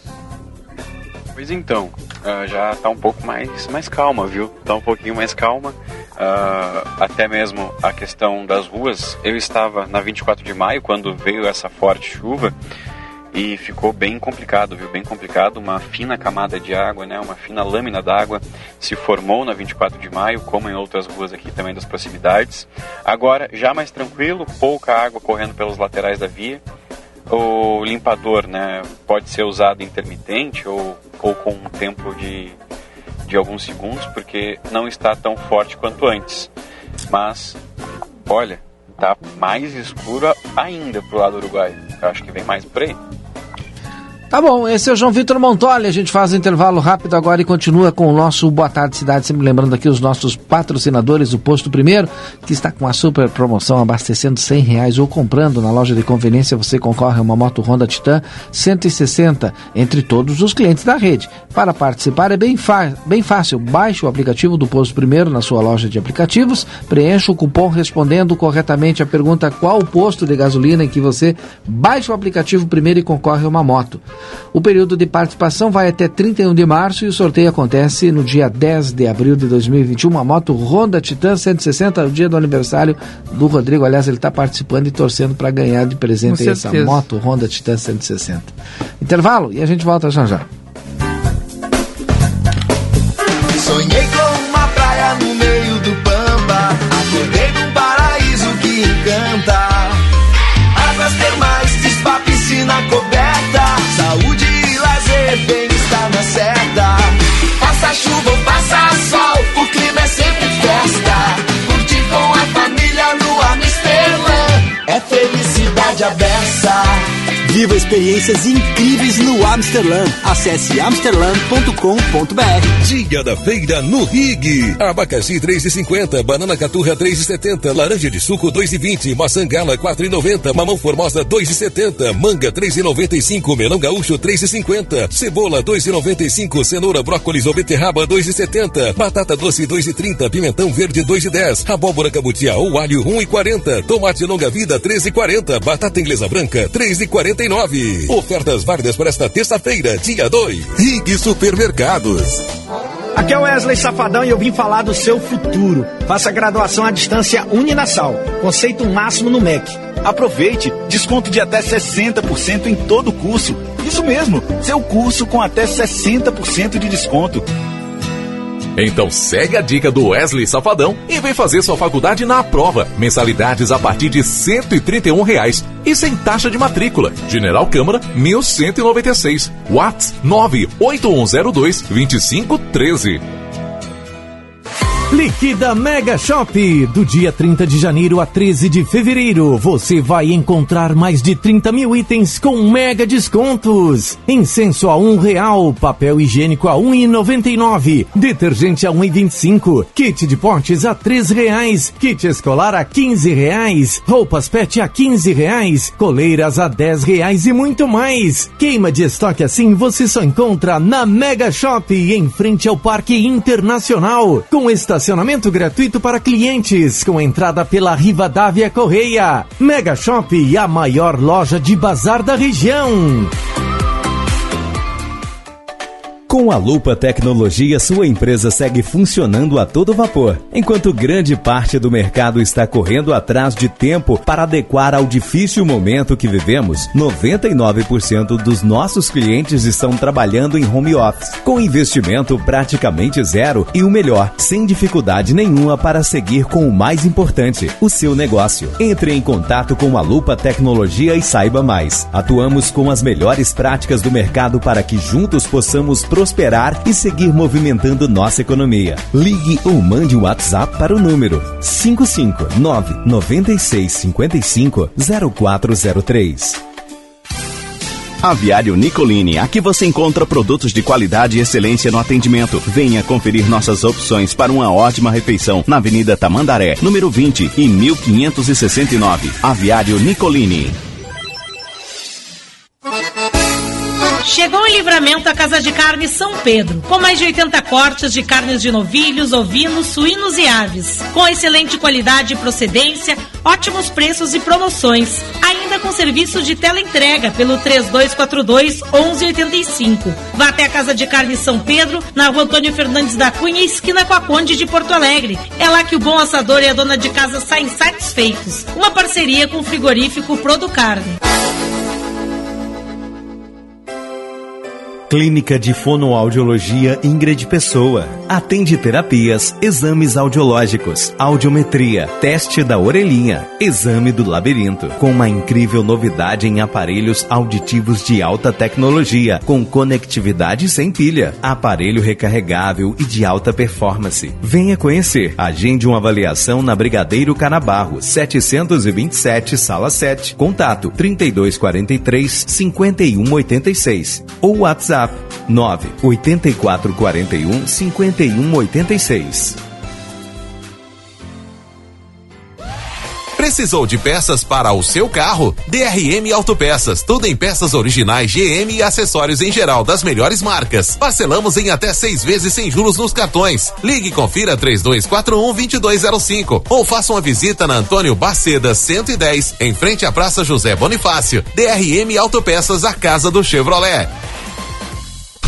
Pois então, uh, já está um pouco mais, mais calma, viu? Está um pouquinho mais calma. Uh, até mesmo a questão das ruas. Eu estava na 24 de maio quando veio essa forte chuva e ficou bem complicado, viu? Bem complicado. Uma fina camada de água, né? Uma fina lâmina d'água se formou na 24 de maio, como em outras ruas aqui também das proximidades. Agora já mais tranquilo, pouca água correndo pelos laterais da via. O limpador, né, pode ser usado intermitente ou, ou com um tempo de, de alguns segundos, porque não está tão forte quanto antes. Mas, olha, tá mais escuro ainda pro lado uruguaio. Eu acho que vem mais por aí. Tá bom, esse é o João Vitor Montoli. A gente faz um intervalo rápido agora e continua com o nosso Boa Tarde Cidade. Sempre lembrando aqui os nossos patrocinadores, o Posto Primeiro, que está com a super promoção abastecendo 100 reais ou comprando na loja de conveniência. Você concorre a uma moto Honda Titan 160 entre todos os clientes da rede. Para participar é bem, bem fácil. Baixe o aplicativo do Posto Primeiro na sua loja de aplicativos, preencha o cupom respondendo corretamente a pergunta qual o posto de gasolina em que você baixa o aplicativo primeiro e concorre a uma moto. O período de participação vai até 31 de março e o sorteio acontece no dia 10 de abril de 2021. Uma moto Honda Titan 160, o dia do aniversário do Rodrigo. Aliás, ele está participando e torcendo para ganhar de presente essa moto Honda Titan 160. Intervalo e a gente volta já já. Sonhei com uma praia no meio do Pampa, acordei num paraíso que encanta. Águas termais, spa, piscina coberta, saúde Viva experiências incríveis no Amsterdã. Acesse amsterdã.com.br. Dia da feira no Rig. Abacaxi 3,50, banana caturra 3,70, laranja de suco 2,20, maçã gala 4,90, mamão formosa 2,70, manga 3,95, melão gaúcho 3,50, cebola 2,95, cenoura, brócolis ou beterraba 2,70, batata doce 2,30, pimentão verde 2,10, abóbora cabutia ou alho 1,40, tomate longa vida 13,40, batata inglesa branca 3,49. Ofertas válidas para esta terça-feira, dia 2. Rig Supermercados. Aqui é o Wesley Safadão e eu vim falar do seu futuro. Faça graduação à distância Uninasal. Conceito máximo no MEC. Aproveite, desconto de até 60% em todo o curso. Isso mesmo, seu curso com até 60% de desconto. Então segue a dica do Wesley Safadão e vem fazer sua faculdade na prova. Mensalidades a partir de 131 reais e sem taxa de matrícula. General Câmara 1196. Whats 98102 2513. Liquida Mega Shop. Do dia 30 de janeiro a 13 de fevereiro, você vai encontrar mais de 30 mil itens com mega descontos. Incenso a um real, papel higiênico a um e noventa e nove, detergente a um e vinte e cinco, kit de potes a três reais, kit escolar a quinze reais, roupas pet a quinze reais, coleiras a dez reais e muito mais. Queima de estoque assim você só encontra na Mega Shop, em frente ao Parque Internacional, com estação estacionamento gratuito para clientes, com entrada pela Rivadavia Correia. Mega Shop, a maior loja de bazar da região. Com a Lupa Tecnologia, sua empresa segue funcionando a todo vapor, enquanto grande parte do mercado está correndo atrás de tempo para adequar ao difícil momento que vivemos. 99% dos nossos clientes estão trabalhando em home office, com investimento praticamente zero e o melhor, sem dificuldade nenhuma para seguir com o mais importante, o seu negócio. Entre em contato com a Lupa Tecnologia e saiba mais. Atuamos com as melhores práticas do mercado para que juntos possamos prosperar e seguir movimentando nossa economia. Ligue ou mande um WhatsApp para o número 559 9655 0403. Aviário Nicolini, aqui você encontra produtos de qualidade e excelência no atendimento. Venha conferir nossas opções para uma ótima refeição na Avenida Tamandaré, número 20 e 1569. Aviário Nicolini. Chegou em livramento a Casa de Carne São Pedro, com mais de 80 cortes de carnes de novilhos, ovinos, suínos e aves, com excelente qualidade e procedência, ótimos preços e promoções. Ainda com serviço de teleentrega pelo 3242 1185. Vá até a Casa de Carne São Pedro, na rua Antônio Fernandes da Cunha, esquina com a Conde de Porto Alegre. É lá que o bom assador e a dona de casa saem satisfeitos. Uma parceria com o frigorífico Producarne. Clínica de Fonoaudiologia Ingrid Pessoa. Atende terapias, exames audiológicos, audiometria, teste da orelhinha, exame do labirinto. Com uma incrível novidade em aparelhos auditivos de alta tecnologia, com conectividade sem pilha, aparelho recarregável e de alta performance. Venha conhecer. Agende uma avaliação na Brigadeiro Canabarro, 727, sala 7. Contato 3243 5186 ou WhatsApp WhatsApp 9 8441 5186. Precisou de peças para o seu carro? DRM Autopeças, tudo em peças originais GM e acessórios em geral das melhores marcas. Parcelamos em até seis vezes sem juros nos cartões. Ligue e confira 3241 2205 ou faça uma visita na Antônio Baceda 110, em frente à Praça José Bonifácio. DRM Autopeças, a casa do Chevrolet.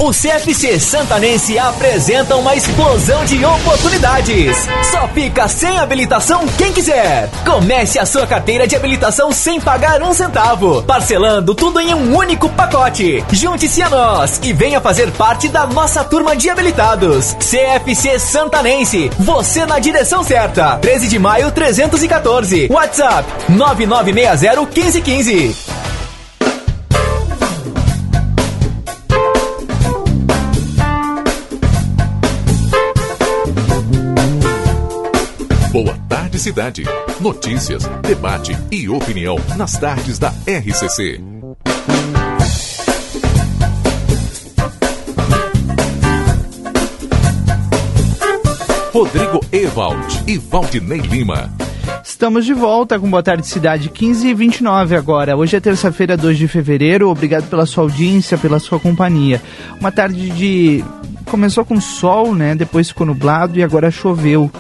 O CFC Santanense apresenta uma explosão de oportunidades. Só fica sem habilitação quem quiser. Comece a sua carteira de habilitação sem pagar um centavo, parcelando tudo em um único pacote. Junte-se a nós e venha fazer parte da nossa turma de habilitados. CFC Santanense, você na direção certa. 13 de maio 314. WhatsApp 9960 1515. Boa tarde, cidade. Notícias, debate e opinião nas tardes da RCC. Rodrigo Ewald e Valdinei Lima. Estamos de volta com Boa Tarde Cidade 15 e 29 agora. Hoje é terça-feira, 2 de fevereiro. Obrigado pela sua audiência, pela sua companhia. Uma tarde de. Começou com sol, né? Depois ficou nublado e agora choveu.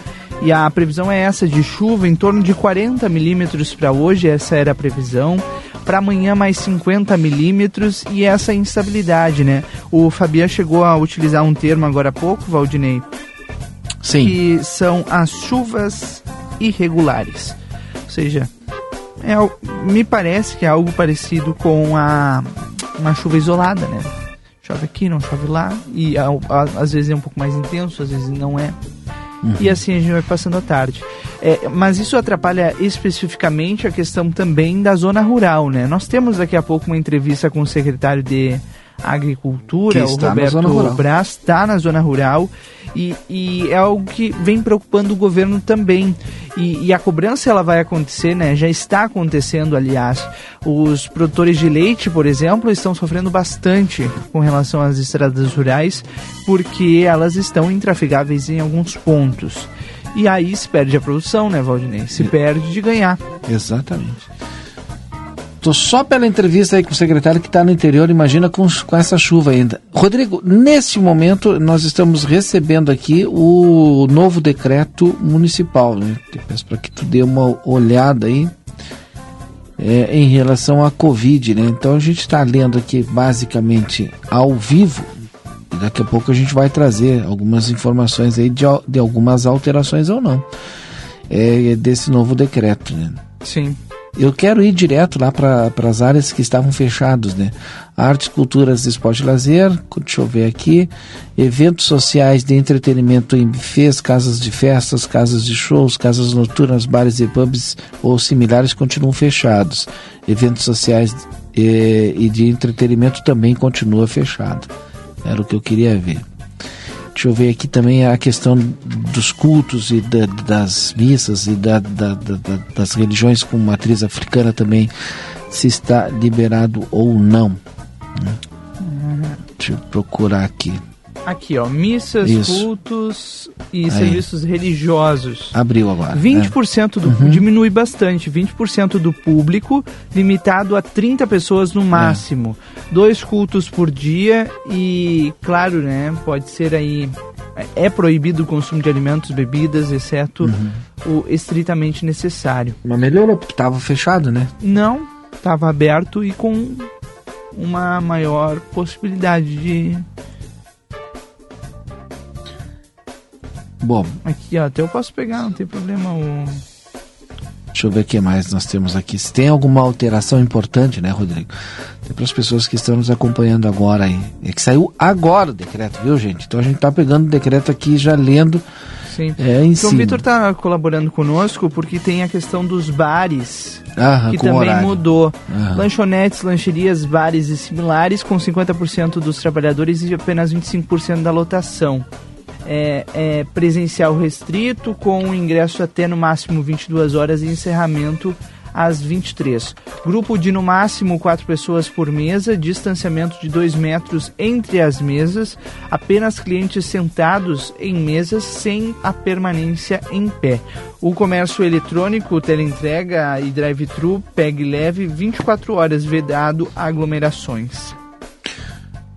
E a previsão é essa de chuva em torno de 40 milímetros para hoje, essa era a previsão. Para amanhã mais 50 milímetros e essa instabilidade, né? O Fabian chegou a utilizar um termo agora há pouco, Valdinei. Sim. Que são as chuvas irregulares. Ou seja, é, me parece que é algo parecido com a, uma chuva isolada, né? Chove aqui, não chove lá, e a, a, às vezes é um pouco mais intenso, às vezes não é. Uhum. E assim a gente vai passando a tarde. É, mas isso atrapalha especificamente a questão também da zona rural, né? Nós temos daqui a pouco uma entrevista com o secretário de Agricultura, o Roberto Braz, está na zona rural e, e, é algo que vem preocupando o governo também. E, e, a cobrança ela vai acontecer, né? Já está acontecendo, aliás. Os produtores de leite, por exemplo, estão sofrendo bastante com relação às estradas rurais, porque elas estão intrafigáveis em alguns pontos. E aí se perde a produção, né, Valdinei? Se perde de ganhar. Exatamente. Tô só pela entrevista aí com o secretário que está no interior, imagina com, com essa chuva ainda. Rodrigo, nesse momento nós estamos recebendo aqui o novo decreto municipal, né? Eu peço para que tu dê uma olhada aí é, em relação à Covid, né? Então a gente está lendo aqui basicamente ao vivo. E daqui a pouco a gente vai trazer algumas informações aí de, de algumas alterações ou não é, desse novo decreto, né? Sim. Eu quero ir direto lá para as áreas que estavam fechadas, né? Artes, culturas, esporte e lazer, deixa eu ver aqui, eventos sociais de entretenimento em bufês, casas de festas, casas de shows, casas noturnas, bares e pubs ou similares continuam fechados. Eventos sociais e, eh, e de entretenimento também continua fechado. Era o que eu queria ver. Deixa eu ver aqui também a questão dos cultos e da, das missas e da, da, das religiões com matriz africana também, se está liberado ou não. Né? Deixa eu procurar aqui. Aqui, ó, missas, Isso. cultos e Aí. serviços religiosos. Abriu agora. 20% é. do uhum. diminui bastante, 20% do público, limitado a 30 pessoas no máximo. É. Dois cultos por dia e, claro, né, pode ser aí é proibido o consumo de alimentos, bebidas, exceto uhum. o estritamente necessário. Mas melhorou, porque estava fechado, né? Não, estava aberto e com uma maior possibilidade de Bom. Aqui, ó, até eu posso pegar, não tem problema. O... Deixa eu ver o que mais nós temos aqui. Se tem alguma alteração importante, né, Rodrigo? Tem para as pessoas que estão nos acompanhando agora aí. É que saiu agora o decreto, viu, gente? Então a gente está pegando o decreto aqui já lendo. Sim. É, em João cima. Vitor está colaborando conosco porque tem a questão dos bares, Aham, que também horário. mudou. Aham. Lanchonetes, lancherias, bares e similares, com 50% dos trabalhadores e apenas 25% da lotação. É, é presencial restrito, com ingresso até no máximo 22 horas e encerramento às 23. Grupo de no máximo quatro pessoas por mesa, distanciamento de 2 metros entre as mesas, apenas clientes sentados em mesas sem a permanência em pé. O comércio eletrônico, teleentrega e drive-thru, pegue leve, 24 horas vedado aglomerações.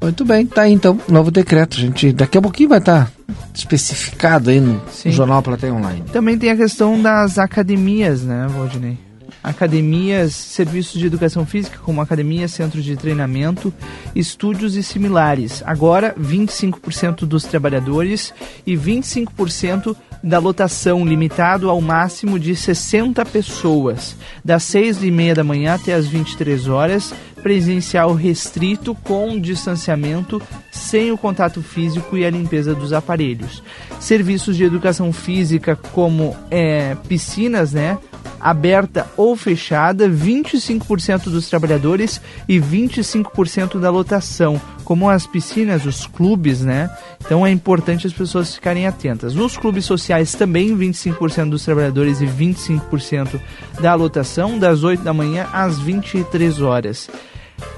Muito bem, tá aí então, novo decreto. Gente daqui a pouquinho vai estar especificado aí no, no Jornal Plateia Online. Também tem a questão das academias, né, Valdinei? Academias, serviços de educação física, como academias, centros de treinamento, estúdios e similares. Agora, 25% dos trabalhadores e 25% da lotação, limitado ao máximo de 60 pessoas, das 6 e meia da manhã até as 23 horas, presencial restrito com distanciamento, sem o contato físico e a limpeza dos aparelhos. Serviços de educação física, como é, piscinas, né? Aberta ou fechada, 25% dos trabalhadores e 25% da lotação, como as piscinas, os clubes, né? Então é importante as pessoas ficarem atentas. Nos clubes sociais também 25% dos trabalhadores e 25% da lotação, das 8 da manhã às 23 horas.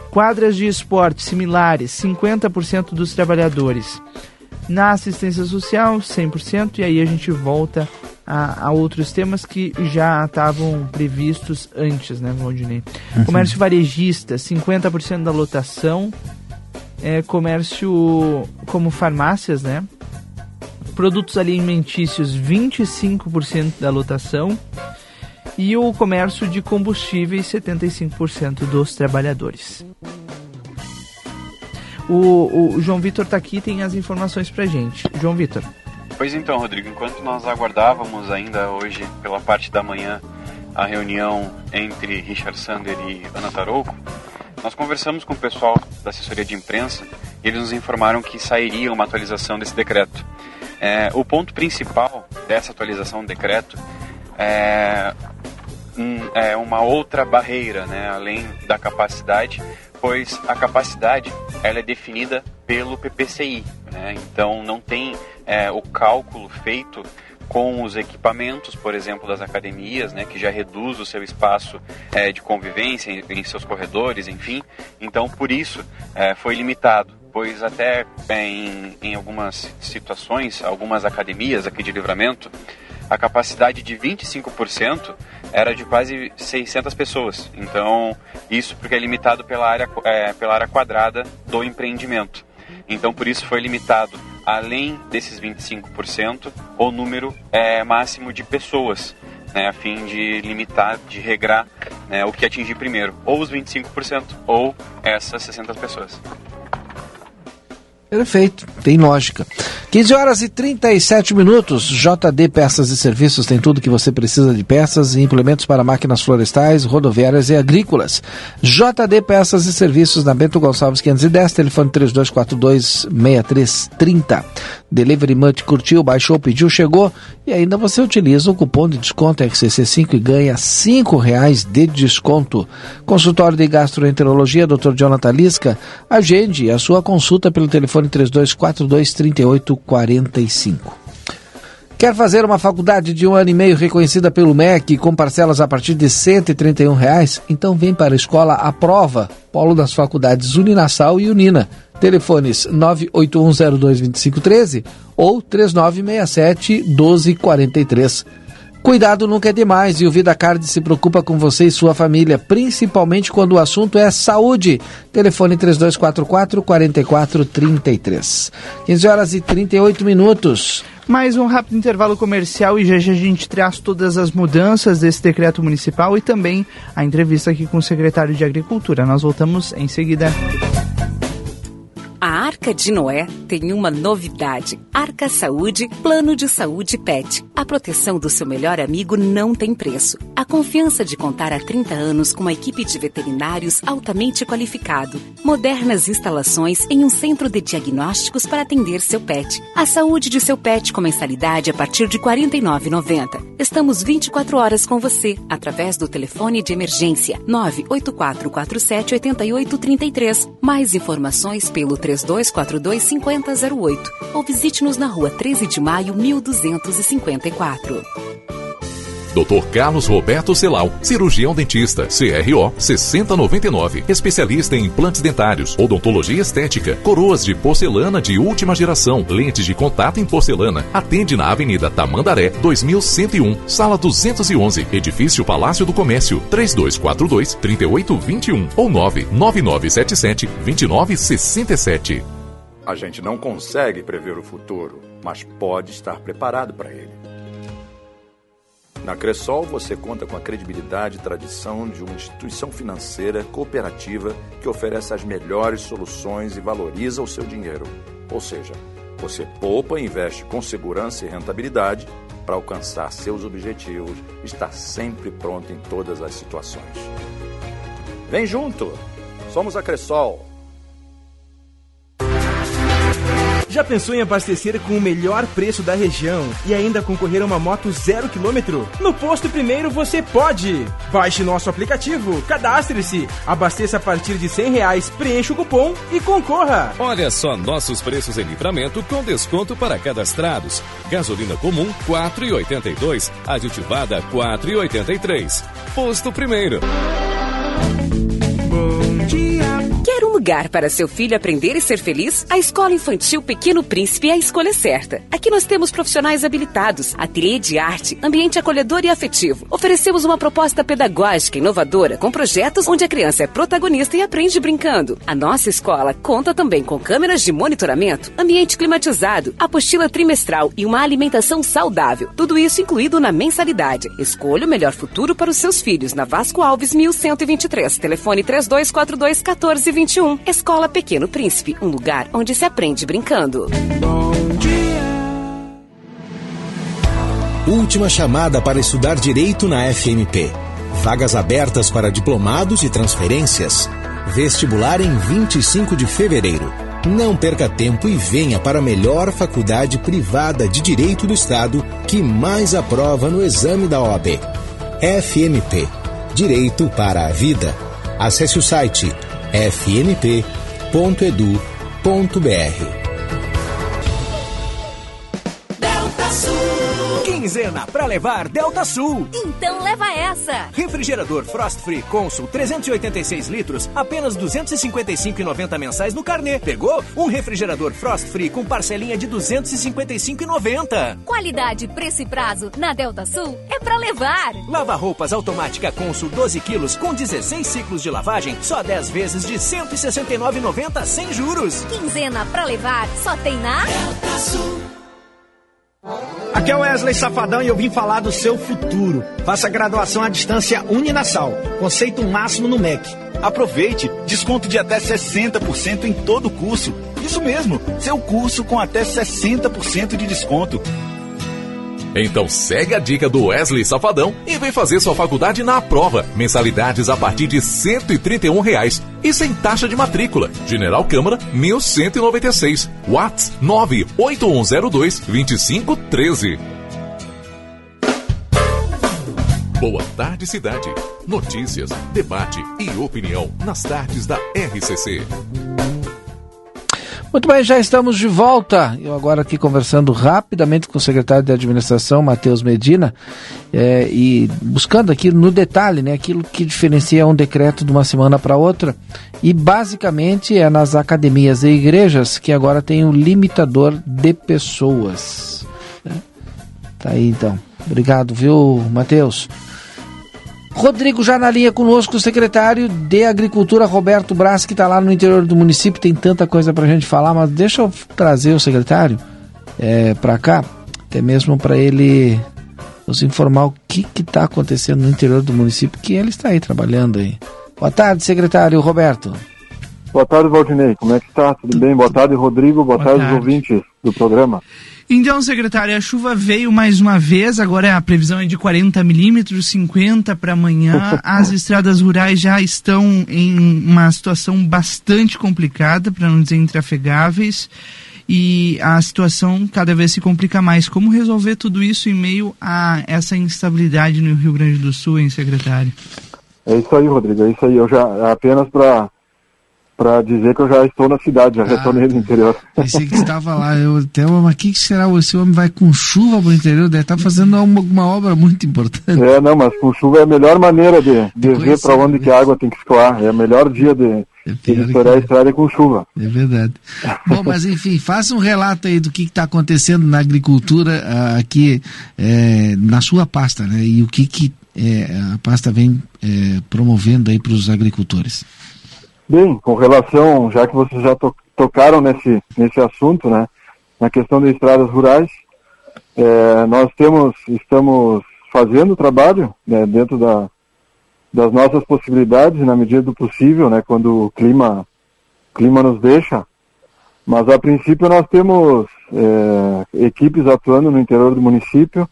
Quadras de esporte similares, 50% dos trabalhadores. Na assistência social, 100%, e aí a gente volta a, a outros temas que já estavam previstos antes, né, Valdinei? Uhum. Comércio varejista, 50% da lotação. É, comércio como farmácias, né? Produtos alimentícios, 25% da lotação. E o comércio de combustíveis, 75% dos trabalhadores. O, o João Vitor tá aqui tem as informações pra gente. João Vitor. Pois então, Rodrigo, enquanto nós aguardávamos ainda hoje, pela parte da manhã, a reunião entre Richard Sander e Ana Tarouco, nós conversamos com o pessoal da assessoria de imprensa e eles nos informaram que sairia uma atualização desse decreto. É, o ponto principal dessa atualização do decreto é, um, é uma outra barreira, né, além da capacidade, pois a capacidade ela é definida pelo PPCI, né, então não tem é, o cálculo feito com os equipamentos, por exemplo, das academias, né, que já reduz o seu espaço é, de convivência em, em, seus corredores, enfim. Então, por isso, é, foi limitado, pois até é, em, em algumas situações, algumas academias aqui de livramento, a capacidade de 25% era de quase 600 pessoas. Então, isso porque é limitado pela área, é, pela área quadrada do empreendimento. Então, por isso foi limitado, além desses 25%, o número é, máximo de pessoas, né, a fim de limitar, de regrar né, o que atingir primeiro, ou os 25% ou essas 60 pessoas. Perfeito, tem lógica. 15 horas e 37 minutos. JD Peças e Serviços tem tudo que você precisa de peças e implementos para máquinas florestais, rodoviárias e agrícolas. JD Peças e Serviços na Bento Gonçalves 510, telefone 3242-6330. Delivery Munch curtiu, baixou, pediu, chegou e ainda você utiliza o cupom de desconto RCC5 e ganha R$ reais de desconto. Consultório de Gastroenterologia, Dr. Jonathan Lisca. Agende a sua consulta pelo telefone 3242-3845. Quer fazer uma faculdade de um ano e meio reconhecida pelo MEC com parcelas a partir de R$ 131? Reais? Então vem para a Escola à Prova, Polo das Faculdades Uninassal e Unina. Telefones 981022513 ou 3967-1243. Cuidado nunca é demais e o VidaCard se preocupa com você e sua família, principalmente quando o assunto é saúde. Telefone 3244-4433. 15 horas e 38 minutos. Mais um rápido intervalo comercial e já, já a gente traz todas as mudanças desse decreto municipal e também a entrevista aqui com o secretário de Agricultura. Nós voltamos em seguida. A Arca de Noé tem uma novidade: Arca Saúde Plano de Saúde Pet. A proteção do seu melhor amigo não tem preço. A confiança de contar há 30 anos com uma equipe de veterinários altamente qualificado. Modernas instalações em um centro de diagnósticos para atender seu pet. A saúde de seu pet com mensalidade a partir de R$ 49,90. Estamos 24 horas com você através do telefone de emergência 98447 8833. Mais informações pelo 3242 5008 ou visite-nos na rua 13 de maio 1254. Dr. Carlos Roberto Celal, cirurgião dentista, CRO 6099, especialista em implantes dentários, odontologia estética, coroas de porcelana de última geração, lentes de contato em porcelana. Atende na Avenida Tamandaré, 2101, sala 211, edifício Palácio do Comércio, 3242 3821 ou 99977 2967. A gente não consegue prever o futuro, mas pode estar preparado para ele. Na Cressol, você conta com a credibilidade e tradição de uma instituição financeira cooperativa que oferece as melhores soluções e valoriza o seu dinheiro. Ou seja, você poupa e investe com segurança e rentabilidade para alcançar seus objetivos e estar sempre pronto em todas as situações. Vem junto! Somos a Cressol. Já pensou em abastecer com o melhor preço da região e ainda concorrer a uma moto zero quilômetro? No Posto Primeiro você pode! Baixe nosso aplicativo, cadastre-se, abasteça a partir de cem reais, preencha o cupom e concorra! Olha só nossos preços em livramento com desconto para cadastrados. Gasolina comum 4,82, aditivada 4,83. Posto Primeiro. Quer um lugar para seu filho aprender e ser feliz? A Escola Infantil Pequeno Príncipe é a escolha certa. Aqui nós temos profissionais habilitados, ateliê de arte, ambiente acolhedor e afetivo. Oferecemos uma proposta pedagógica inovadora com projetos onde a criança é protagonista e aprende brincando. A nossa escola conta também com câmeras de monitoramento, ambiente climatizado, apostila trimestral e uma alimentação saudável. Tudo isso incluído na mensalidade. Escolha o melhor futuro para os seus filhos na Vasco Alves 1123. Telefone 3242 14 21. Escola Pequeno Príncipe, um lugar onde se aprende brincando. Última chamada para estudar direito na FMP. Vagas abertas para diplomados e transferências. Vestibular em 25 de fevereiro. Não perca tempo e venha para a melhor faculdade privada de direito do Estado que mais aprova no exame da OAB. FMP Direito para a Vida. Acesse o site fmp.edu.br. Quinzena pra levar Delta Sul. Então leva essa. Refrigerador Frost Free Consul 386 litros, apenas 255,90 mensais no carnê. Pegou? Um refrigerador Frost Free com parcelinha de 255,90. Qualidade, preço e prazo na Delta Sul é pra levar. Lava roupas automática Consul 12 quilos com 16 ciclos de lavagem, só 10 vezes de 169,90 sem juros. Quinzena pra levar só tem na Delta Sul. Aqui é o Wesley Safadão e eu vim falar do seu futuro. Faça graduação à distância Uninasal. Conceito máximo no MEC. Aproveite, desconto de até 60% em todo o curso. Isso mesmo, seu curso com até 60% de desconto. Então segue a dica do Wesley Safadão e vem fazer sua faculdade na prova. Mensalidades a partir de 131 reais e sem taxa de matrícula. General Câmara 1196. Whats 98102 2513. Boa tarde, cidade. Notícias, debate e opinião nas tardes da RCC. Muito bem, já estamos de volta. Eu agora aqui conversando rapidamente com o secretário de Administração, Matheus Medina, é, e buscando aqui no detalhe né, aquilo que diferencia um decreto de uma semana para outra. E basicamente é nas academias e igrejas que agora tem um limitador de pessoas. Né? Tá aí então. Obrigado, viu, Matheus? Rodrigo já na linha conosco, o secretário de Agricultura, Roberto Braz, que está lá no interior do município. Tem tanta coisa para a gente falar, mas deixa eu trazer o secretário é, para cá, até mesmo para ele nos informar o que está acontecendo no interior do município, que ele está aí trabalhando aí. Boa tarde, secretário Roberto. Boa tarde, Valdinei. Como é que está? Tudo bem? Boa tarde, Rodrigo. Boa, Boa tarde, tarde. ouvintes do programa. Então, secretário, a chuva veio mais uma vez, agora a previsão é de 40 milímetros, 50 para amanhã. (laughs) As estradas rurais já estão em uma situação bastante complicada, para não dizer intrafegáveis, e a situação cada vez se complica mais. Como resolver tudo isso em meio a essa instabilidade no Rio Grande do Sul, hein, secretário? É isso aí, Rodrigo. É isso aí. Eu já, apenas para para dizer que eu já estou na cidade, já Ah, retornei do interior. (laughs) Pensei que estava lá. Eu até, mas o que, que será? Esse homem vai com chuva pro interior? Deve estar fazendo uma, obra muito importante. É, não, mas com chuva é a melhor maneira de, de ver para onde que a água tem que escoar. É o melhor dia de, de estourar a estrada é com chuva. É verdade. (laughs) Bom, mas enfim, faça um relato aí do que está acontecendo na agricultura ah, aqui eh, na sua pasta, né? E o que, que eh, a pasta vem eh, promovendo aí para os agricultores. Bem, com relação, já que vocês já to- tocaram nesse, nesse assunto, né, na questão de estradas rurais, eh, nós temos, estamos fazendo o trabalho né, dentro da, das nossas possibilidades, na medida do possível, né, quando o clima, clima nos deixa. Mas a princípio nós temos eh, equipes atuando no interior do município,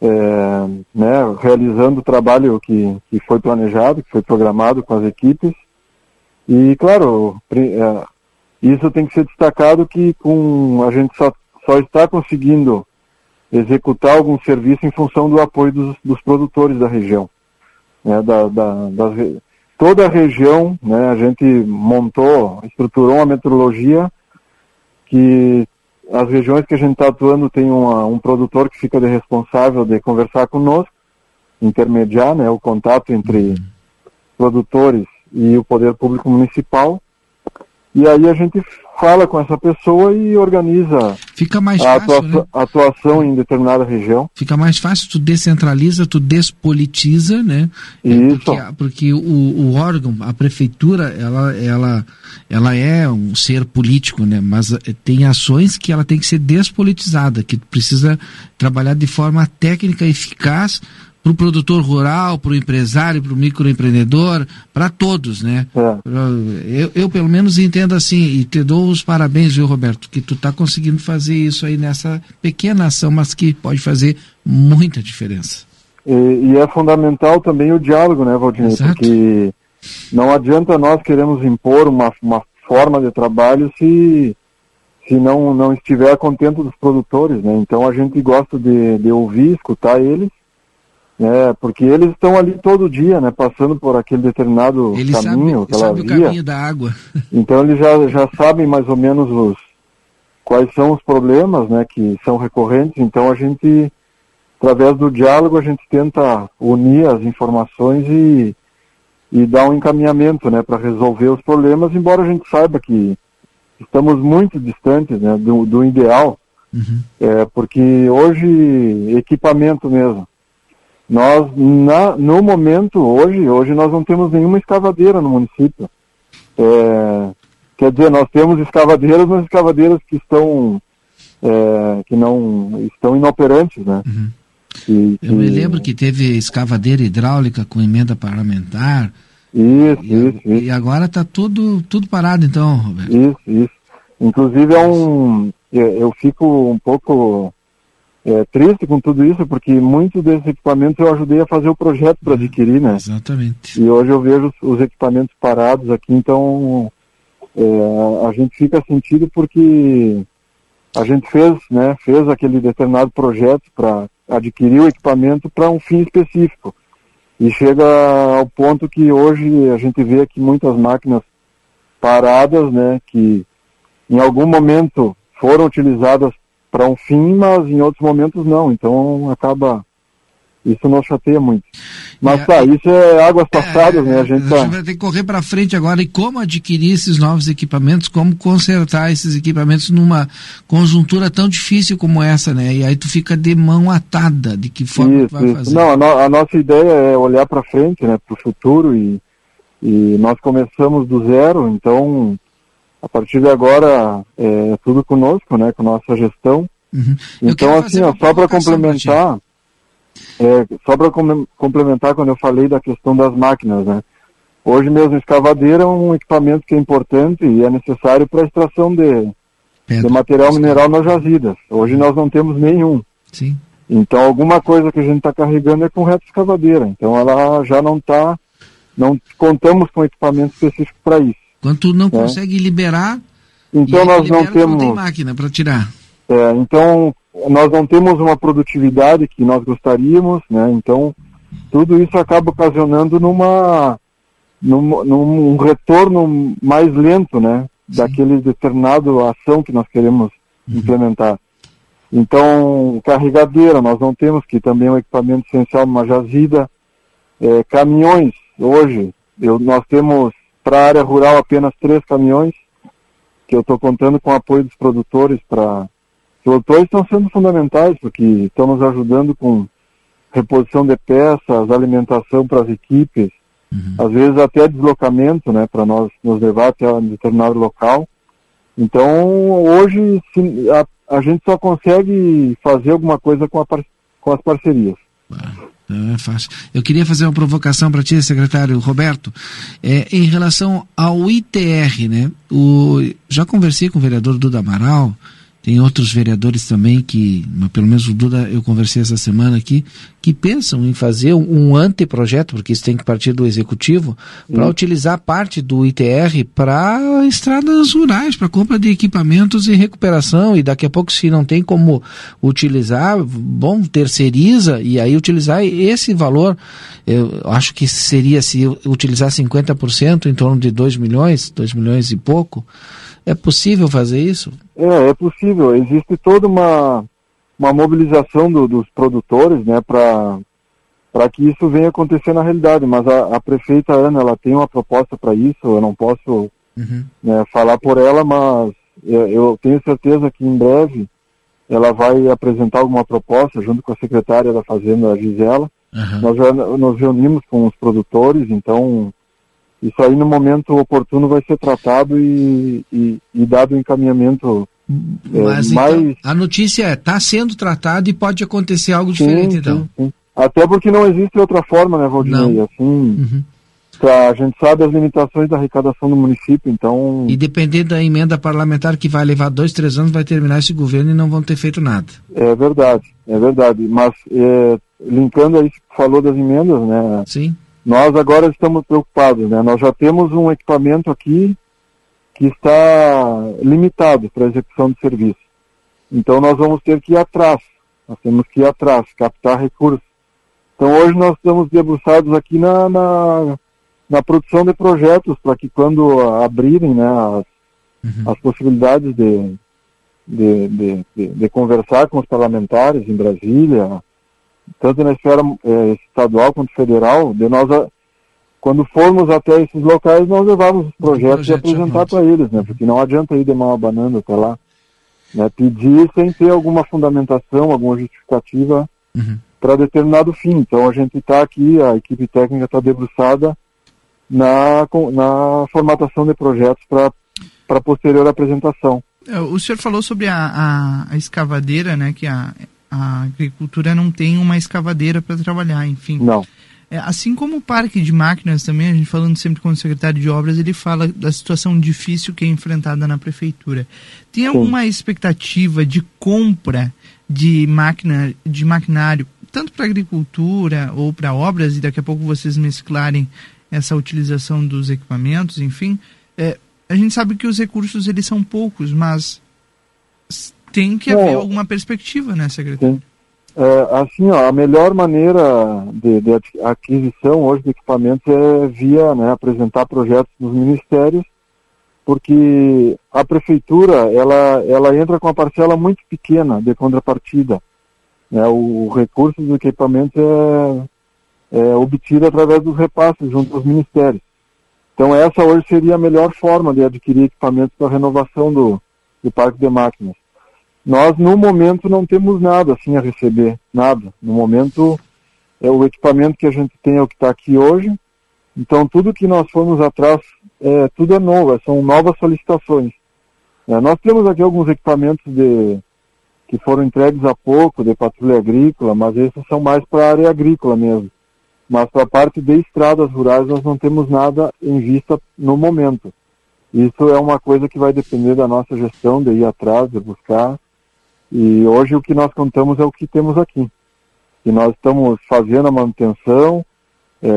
eh, né, realizando o trabalho que, que foi planejado, que foi programado com as equipes. E, claro, é, isso tem que ser destacado que com a gente só, só está conseguindo executar algum serviço em função do apoio dos, dos produtores da região. Né, da, da- das toda a região, né, a gente montou, estruturou uma metrologia que as regiões que a gente está atuando tem uma- um produtor que fica de responsável de conversar conosco, intermediar né, o contato entre produtores e o poder público municipal. E aí a gente fala com essa pessoa e organiza Fica mais a fácil, atuação, né? atuação em determinada região. Fica mais fácil, tu descentraliza, tu despolitiza, né? É, Isso. Porque, porque o, o órgão, a prefeitura, ela, ela, ela é um ser político, né? Mas eh, tem ações que ela tem que ser despolitizada, que precisa trabalhar de forma técnica eficaz para o produtor rural, para o empresário, para o microempreendedor, para todos, né? É. Eu, eu, pelo menos, entendo assim, e te dou os parabéns, viu, Roberto, que tu está conseguindo fazer isso aí nessa pequena ação, mas que pode fazer muita diferença. E, e é fundamental também o diálogo, né? Exato. Porque não adianta nós queremos impor uma, uma forma de trabalho se, se não, não estiver contento dos produtores, né? Então a gente gosta de, de ouvir, escutar eles, né? Porque eles estão ali todo dia, né? Passando por aquele determinado Ele caminho, sabe, sabe o caminho da água. (laughs) Então eles já, já sabem mais ou menos os, quais são os problemas né, que são recorrentes. Então a gente, através do diálogo, a gente tenta unir as informações e, e dar um encaminhamento né, para resolver os problemas, embora a gente saiba que estamos muito distantes né, do, do ideal, é, porque hoje, equipamento mesmo. Nós, na, no momento, hoje, hoje nós não temos nenhuma escavadeira no município. É, quer dizer, nós temos escavadeiras, mas escavadeiras que estão é, que não estão inoperantes, né? Que- Eu me que- lembro que teve escavadeira hidráulica com emenda parlamentar. Isso, e, isso, isso. E agora está tudo, tudo parado, então, Roberto. Isso, isso. Inclusive é um, eu eu fico um pouco é, triste com tudo isso, porque muitos desses equipamentos eu ajudei a fazer o projeto para adquirir, né? Exatamente. E hoje eu vejo os, os equipamentos parados aqui, então é, a gente fica sentido porque a gente fez, né, fez aquele determinado projeto para adquirir o equipamento para um fim específico. E chega ao ponto que hoje a gente vê aqui muitas máquinas paradas, né, que em algum momento foram utilizadas para um fim, mas em outros momentos não. Então acaba isso nos chateia muito. Mas tá, isso é águas passadas, né? A gente A tá, vai ter que correr para frente agora e como adquirir esses novos equipamentos, como consertar esses equipamentos numa conjuntura tão difícil como essa, né? E aí tu fica de mão atada de que forma tu Isso, vai isso. fazer. Não, a, no- a nossa ideia é olhar para frente, né, para o futuro e, e nós começamos do zero, então a partir de agora é tudo conosco, né, com nossa gestão. Uhum. Então assim, ó, só para complementar, é, só para complementar quando eu falei da questão das máquinas, né, Hoje mesmo escavadeira é um equipamento que é importante e é necessário para a extração de, de material mineral nas jazidas. Hoje nós não temos nenhum. Sim. Então alguma coisa que a gente está carregando é com reta escavadeira. Então ela já não está, não contamos com equipamento específico para isso. Quando tu não né? consegue liberar, então nós não libera, temos não tem máquina para tirar. É, então, nós não temos uma produtividade que nós gostaríamos, né? Então, tudo isso acaba ocasionando numa, num, num retorno mais lento, né? Daquele determinado ação que nós queremos implementar. Então, carregadeira, nós não temos, que também é um equipamento essencial numa jazida. É, caminhões, hoje, eu, nós temos para a área rural apenas três caminhões, que eu estou contando com o apoio dos produtores para os produtores estão sendo fundamentais, porque estão nos ajudando com reposição de peças, alimentação para as equipes, às vezes até deslocamento, né, para nós nos levar até um determinado local. Então, hoje, a, a gente só consegue fazer alguma coisa com, a com as parcerias. Não é fácil. Eu queria fazer uma provocação para ti, secretário Roberto, é, em relação ao ITR, né? O, já conversei com o vereador Duda Amaral, tem outros vereadores também que, pelo menos o Duda eu conversei essa semana aqui, que pensam em fazer um anteprojeto, porque isso tem que partir do executivo, para utilizar parte do ITR para estradas rurais, para compra de equipamentos e recuperação. E daqui a pouco, se não tem como utilizar, bom, terceiriza e aí utilizar esse valor. Eu acho que seria se utilizar 50%, em torno de 2 milhões, 2 milhões e pouco. É possível fazer isso? É, é possível. Existe toda uma, uma mobilização do, dos produtores, né, para que isso venha acontecer na realidade. Mas a, a prefeita Ana, ela tem uma proposta para isso. Eu não posso uhum. né, falar por ela, mas eu, eu tenho certeza que em breve ela vai apresentar alguma proposta junto com a secretária da Fazenda, a Gisela. Uhum. Nós já nos reunimos com os produtores, então isso aí no momento oportuno vai ser tratado e, e, e dado o encaminhamento é, Mas mais... então, a notícia é, está sendo tratado e pode acontecer algo diferente, sim, então. Sim. Até porque não existe outra forma, né, Valdinei? Assim, Uhum. a gente sabe as limitações da arrecadação do município, então... E dependendo da emenda parlamentar que vai levar dois, três anos, vai terminar esse governo e não vão ter feito nada. É verdade, é verdade. Mas, é, linkando aí falou das emendas, né? Sim. Nós agora estamos preocupados, né? Nós já temos um equipamento aqui que está limitado para execução de serviço. Então nós vamos ter que ir atrás, nós temos que ir atrás, captar recursos. Então hoje nós estamos debruçados aqui na, na, na produção de projetos para que quando abrirem né, as, as possibilidades de, de, de, de, de conversar com os parlamentares em Brasília, tanto na esfera eh, estadual quanto federal, de nós, a- quando formos até esses locais, nós levarmos os projetos e apresentar para eles, né? Porque não adianta ir de mão abanando até lá. Né? Pedir sem ter alguma fundamentação, alguma justificativa para determinado fim. Então a gente está aqui, a equipe técnica está debruçada na, na formatação de projetos para posterior apresentação. É, O senhor falou sobre a, a, a escavadeira, né? Que a, a agricultura não tem uma escavadeira para trabalhar, enfim. Não. É, assim como o parque de máquinas também, a gente falando sempre com o secretário de obras, ele fala da situação difícil que é enfrentada na prefeitura. Tem alguma expectativa de compra de máquina, de maquinário, tanto para agricultura ou para obras, e daqui a pouco vocês mesclarem essa utilização dos equipamentos, enfim, é, a gente sabe que os recursos eles são poucos, mas tem que haver Não. alguma perspectiva, né, secretário? É, assim, ó, a melhor maneira de, de aquisição hoje de equipamentos é via né, apresentar projetos nos ministérios, porque a prefeitura ela, ela entra com uma parcela muito pequena de contrapartida. Né, o, o recurso dos equipamentos é, é obtido através dos repasses junto aos ministérios. Então essa hoje seria a melhor forma de adquirir equipamentos para renovação do, do parque de máquinas. Nós, no momento, não temos nada assim a receber, nada. No momento, é o equipamento que a gente tem é o que está aqui hoje. Então, tudo que nós formos atrás, é, tudo é novo, são novas solicitações. É, nós temos aqui alguns equipamentos de, que foram entregues há pouco, de patrulha agrícola, mas esses são mais para a área agrícola mesmo. Mas para a parte de estradas rurais nós não temos nada em vista no momento. Isso é uma coisa que vai depender da nossa gestão, de ir atrás, de buscar. E hoje o que nós contamos é o que temos aqui. E nós estamos fazendo a manutenção, é,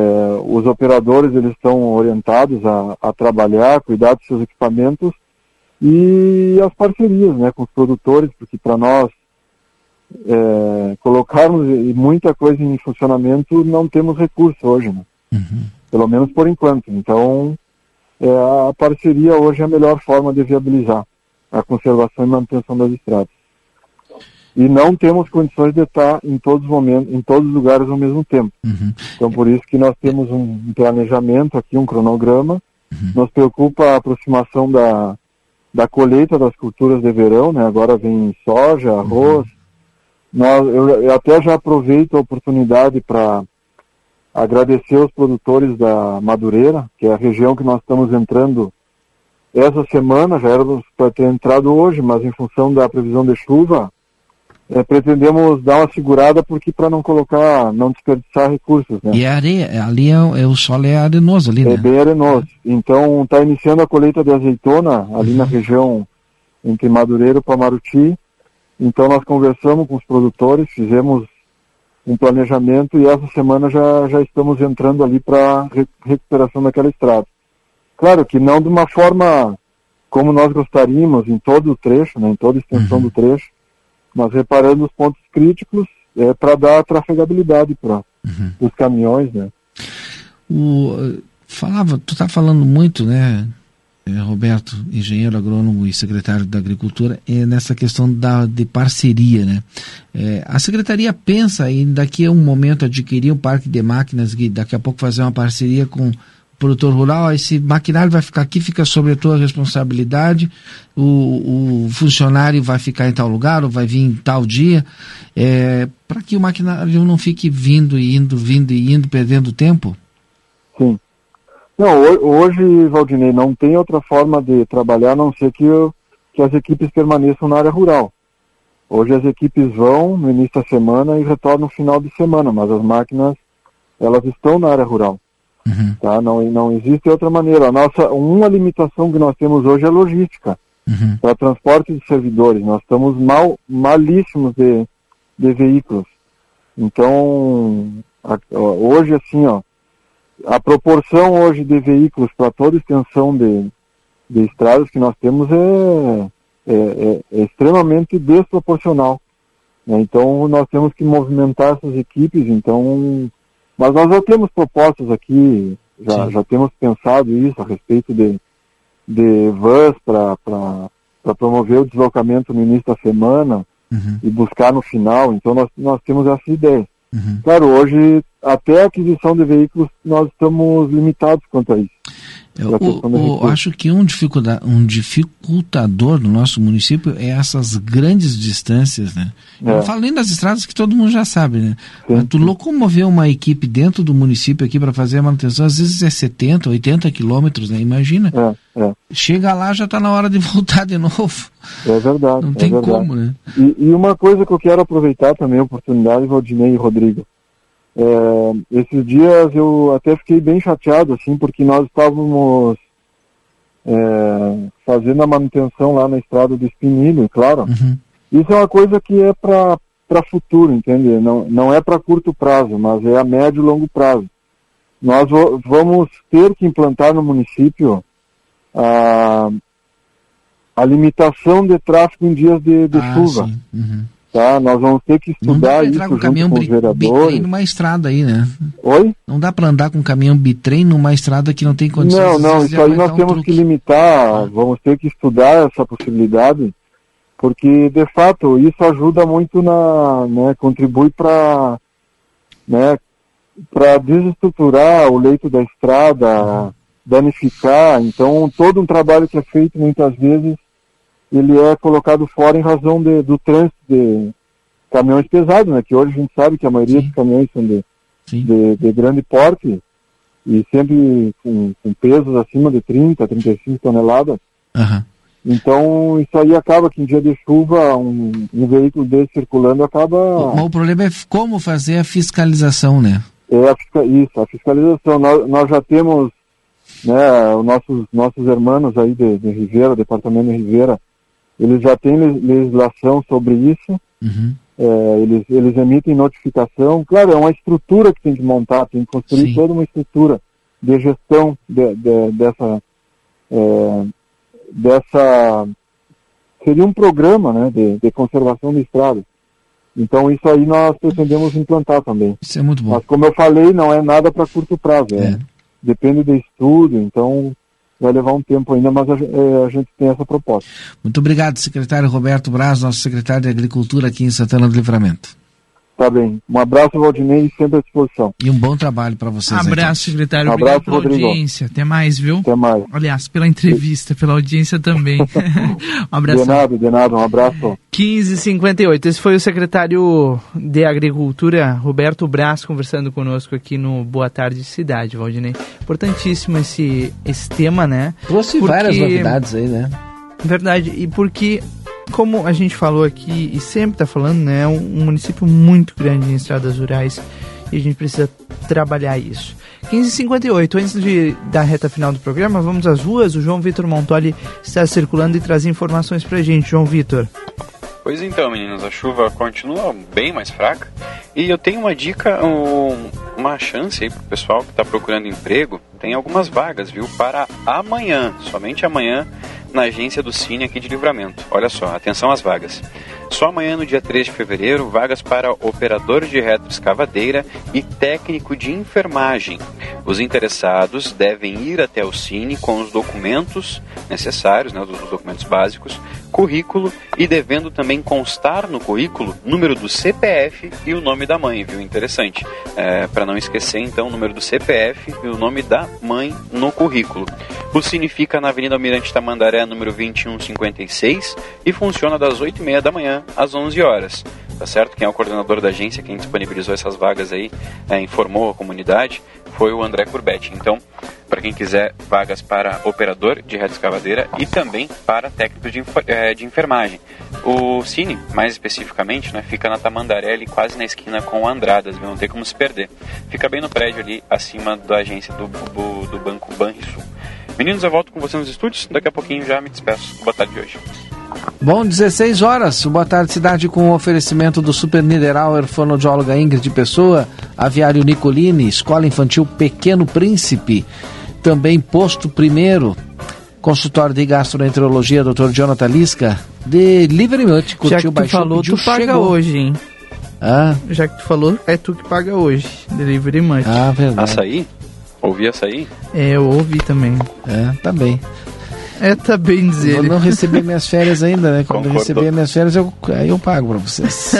os operadores eles estão orientados a, a trabalhar, cuidar dos seus equipamentos e as parcerias né, com os produtores, porque para nós é, colocarmos muita coisa em funcionamento não temos recurso hoje, né? uhum. pelo menos por enquanto. Então é, a parceria hoje é a melhor forma de viabilizar a conservação e manutenção das estradas. E não temos condições de estar em todos os momentos, em todos os lugares ao mesmo tempo. Uhum. Então por isso que nós temos um planejamento aqui, um cronograma. Uhum. Nos preocupa a aproximação da, da colheita das culturas de verão, né? Agora vem soja, arroz. Uhum. Nós, eu, eu até já aproveito a oportunidade para agradecer aos produtores da Madureira, que é a região que nós estamos entrando essa semana, já éramos para ter entrado hoje, mas em função da previsão de chuva, é, pretendemos dar uma segurada porque para não colocar, não desperdiçar recursos. Né? E a areia, ali é, é, o solo é arenoso ali, é né? É bem arenoso. Então está iniciando a colheita de azeitona ali uhum. na região entre Madureira e Pamaruti. Então nós conversamos com os produtores, fizemos um planejamento e essa semana já, já estamos entrando ali para re recuperação daquela estrada. Claro que não de uma forma como nós gostaríamos em todo o trecho, né, em toda a extensão uhum. do trecho, mas reparando os pontos críticos é, para dar trafegabilidade para uhum. os caminhões. Né. O, falava, tu está falando muito, né, é, Roberto, engenheiro agrônomo e secretário da Agricultura, é nessa questão da, de parceria. Né? É, a secretaria pensa em daqui a um momento adquirir um parque de máquinas e daqui a pouco fazer uma parceria com produtor rural, esse maquinário vai ficar aqui, fica sobre a tua responsabilidade, o, o funcionário vai ficar em tal lugar ou vai vir em tal dia, é, para que o maquinário não fique vindo e indo, vindo e indo, perdendo tempo? Sim. Não, hoje, Valdinei, não tem outra forma de trabalhar a não ser que, que as equipes permaneçam na área rural. Hoje as equipes vão no início da semana e retornam no final de semana, mas as máquinas, elas estão na área rural. Uhum. Tá? Não, não existe outra maneira. A nossa, uma limitação que nós temos hoje é logística. Uhum. Para transporte de servidores. Nós estamos mal, malíssimos de, de veículos. Então, a, hoje assim, ó, a proporção hoje de veículos para toda extensão de, de estradas que nós temos é, é, é, é extremamente desproporcional. Né? Então nós temos que movimentar essas equipes, então, mas nós já temos propostas aqui, já, já temos pensado isso a respeito de, de vans para promover o deslocamento no início da semana uhum. e buscar no final, então nós, nós temos essa ideia. Uhum. Claro, hoje até a aquisição de veículos nós estamos limitados quanto a isso. Eu, o, o, acho que um, um dificultador no nosso município é essas grandes distâncias, né? É. Eu não falo nem das estradas que todo mundo já sabe, né? Sim, tu locomover uma equipe dentro do município aqui para fazer a manutenção, às vezes é 70, 80 quilômetros, né? Imagina. É, é. Chega lá, já está na hora de (laughs) voltar de novo. É verdade. Não é tem verdade. como, né? E, e, uma coisa que eu quero aproveitar também a oportunidade, Valdinei e Rodrigo. É, esses dias eu até fiquei bem chateado, assim, porque nós estávamos é, fazendo a manutenção lá na estrada do Espinilho, claro. Uhum. Isso é uma coisa que é para futuro, entende? Não, não é para curto prazo, mas é a médio e longo prazo. Nós vamos ter que implantar no município a, a limitação de tráfego em dias de, de ah, chuva. Uhum. Tá? Nós vamos ter que estudar isso com caminhão com os vereadores. numa estrada aí, né? Oi? Não dá para andar com caminhão bitrem numa estrada que não tem condições. Não, não, isso aí nós um temos truque. que limitar, ah. vamos ter que estudar essa possibilidade, porque de fato isso ajuda muito na, né, contribui para, né, para desestruturar o leito da estrada, uhum. danificar. Então todo um trabalho que é feito muitas vezes ele é colocado fora em razão de, do trânsito de caminhões pesados, né? Que hoje a gente sabe que a maioria Sim. dos caminhões são de, de, de, grande porte e sempre com, com, pesos acima de 30, 35 toneladas. Uhum. Então, isso aí acaba que em dia de chuva, um, um veículo desse circulando acaba... Mas o problema é como fazer a fiscalização, né? É a fisca- isso, a fiscalização. Nós, nós já temos né, os nossos, nossos irmãos aí de, de Ribeira, departamento de Ribeira, eles já têm le- legislação sobre isso, é, eles, eles emitem notificação. Claro, é uma estrutura que tem que montar, tem que construir Sim. toda uma estrutura de gestão de, de- dessa, é, dessa. Seria um programa né, de, de conservação de estradas. Então, isso aí nós pretendemos implantar também. Isso é muito bom. Mas, como eu falei, não é nada para curto prazo. É. Depende do estudo, então vai levar um tempo ainda, mas a, é, a gente tem essa proposta. Muito obrigado, secretário Roberto Braz, nosso secretário de Agricultura aqui em Santana do Livramento. Tá bem. Um abraço, Valdinei, sempre à disposição. E um bom trabalho para vocês. aí, Abraço, secretário. Um Obrigado abraço, pela Rodrigo. audiência. Até mais, viu? Até mais. Aliás, pela entrevista, pela audiência também. um De abraço. nada, de nada. Um abraço. 1558. Esse foi o secretário de Agricultura, Roberto Braz, conversando conosco aqui no Boa Tarde Cidade, Valdinei. Importantíssimo esse, esse tema, né? Trouxe várias novidades aí, né? Verdade. E porque, como a gente falou aqui e sempre está falando, né? É um, município muito grande em estradas rurais e a gente precisa trabalhar isso. 15h58, antes de, da reta final do programa, vamos às ruas. O João Vitor Montoli está circulando e traz informações pra gente. João Vitor. Pois então, meninos, a chuva continua bem mais fraca. E eu tenho uma dica, um- uma chance aí pro pessoal que está procurando emprego. Tem algumas vagas, viu? Para amanhã, somente amanhã, na agência do Cine aqui de Livramento. Olha só, atenção às vagas. Só amanhã, no dia 3 de fevereiro, vagas para operador de retroescavadeira e técnico de enfermagem. Os interessados devem ir até o Cine com os documentos necessários, né, os documentos básicos, currículo e devendo também constar no currículo número do CPF e o nome da mãe, viu? Interessante. É, para não esquecer, então, o número do CPF e o nome da mãe no currículo. O Cine fica na Avenida Almirante Tamandaré, número 2156, e funciona das 8h30 da manhã às 11 horas. Tá certo? Quem é o coordenador da agência, quem disponibilizou essas vagas aí, é, informou a comunidade, foi o André Curbetti. Então, para quem quiser vagas para operador de rede escavadeira e também para técnico de, eh, de enfermagem. O Cine, mais especificamente, né, fica na Tamandaré, ali quase na esquina com o Andradas, não tem como se perder. Fica bem no prédio ali, acima da agência do, do, do Banco Banrisul. Meninos, eu volto com vocês nos estúdios, daqui a pouquinho já me despeço. Boa tarde de hoje. Bom, 16 horas. Boa tarde, cidade, com o oferecimento do Super Niederauer, fonoaudióloga Ingrid Pessoa, Aviário Nicolini, Escola Infantil Pequeno Príncipe, também Posto Primeiro, consultório de gastroenterologia, Dr. Jonathan Lisca, Delivery Much, Já curtiu, que tu baixou, falou, pediu, tu paga chegou. hoje, hein? Ah, Já que tu falou, é tu que paga hoje. Delivery Much. ah, verdade. Açaí? Ouvi açaí? É, eu ouvi também. É, tá bem. É, tá bem dizer. Eu não recebi minhas férias ainda, né? Quando eu receber minhas férias, eu, aí eu pago pra vocês.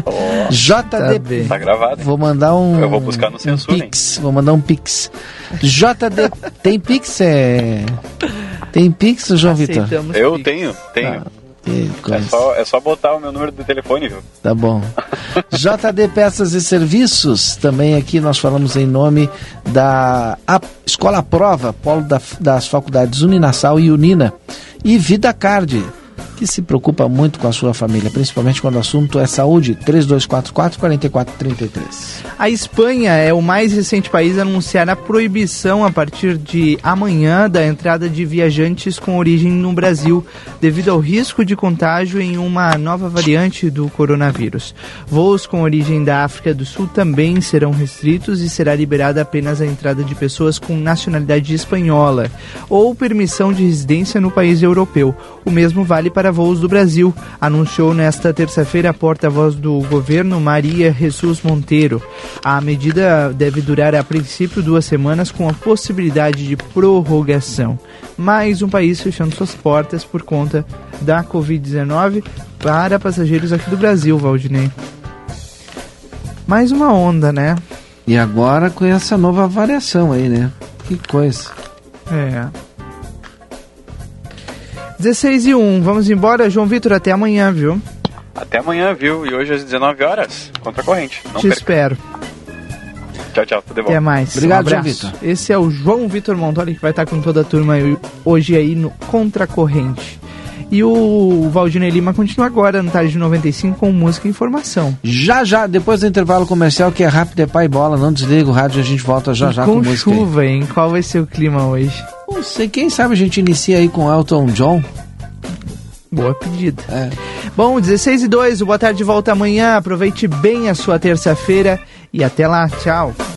(laughs) JD. Tá gravado. hein? Vou mandar um. Eu vou buscar no um censura, hein? Pix. Vou mandar um Pix. JD. Tem Pix? É... Tem Pix, João Vitor? Eu Pix. tenho, tenho. Que É só, é só botar o meu número de telefone, viu? Tá bom. (laughs) JD Peças e Serviços, também aqui nós falamos em nome da Escola Prova, polo da- das faculdades Uninassal e Unina, e Vida Card, que se preocupa muito com a sua família, principalmente quando o assunto é saúde, 3244-4433. A Espanha é o mais recente país a anunciar a proibição a partir de amanhã da entrada de viajantes com origem no Brasil, devido ao risco de contágio em uma nova variante do coronavírus. Voos com origem da África do Sul também serão restritos e será liberada apenas a entrada de pessoas com nacionalidade espanhola ou permissão de residência no país europeu. O mesmo vale para voos do Brasil, anunciou nesta terça-feira a porta-voz do governo Maria Jesus Monteiro. A medida deve durar a princípio duas semanas com a possibilidade de prorrogação. Mais um país fechando suas portas por conta da Covid-19 para passageiros aqui do Brasil, Valdinei. Mais uma onda, né? E agora com essa nova variação aí, né? Que coisa. É. 16 e 1, vamos embora, João Vitor, até amanhã, viu? Até amanhã, viu? E hoje às 19 horas, contra a corrente. Não Te perca. espero. Tchau, tchau. Tudo de bom. Até mais. Obrigado, um João abraço. Vitor. Esse é o João Vitor Montoli que vai estar com toda a turma hoje aí no Contra a Corrente. E o Valdinei Lima continua agora no Tarde de 95 com música e informação. Já, já, depois do intervalo comercial, que é rápido, é pai bola, não desliga o rádio, a gente volta já, já com, com música. chuva, aí. hein? Qual vai ser o clima hoje? Não sei, quem sabe a gente inicia aí com Elton John? Boa pedida. É. Bom, 16 e 2, o Boa Tarde volta amanhã. Aproveite bem a sua terça-feira e até lá. Tchau.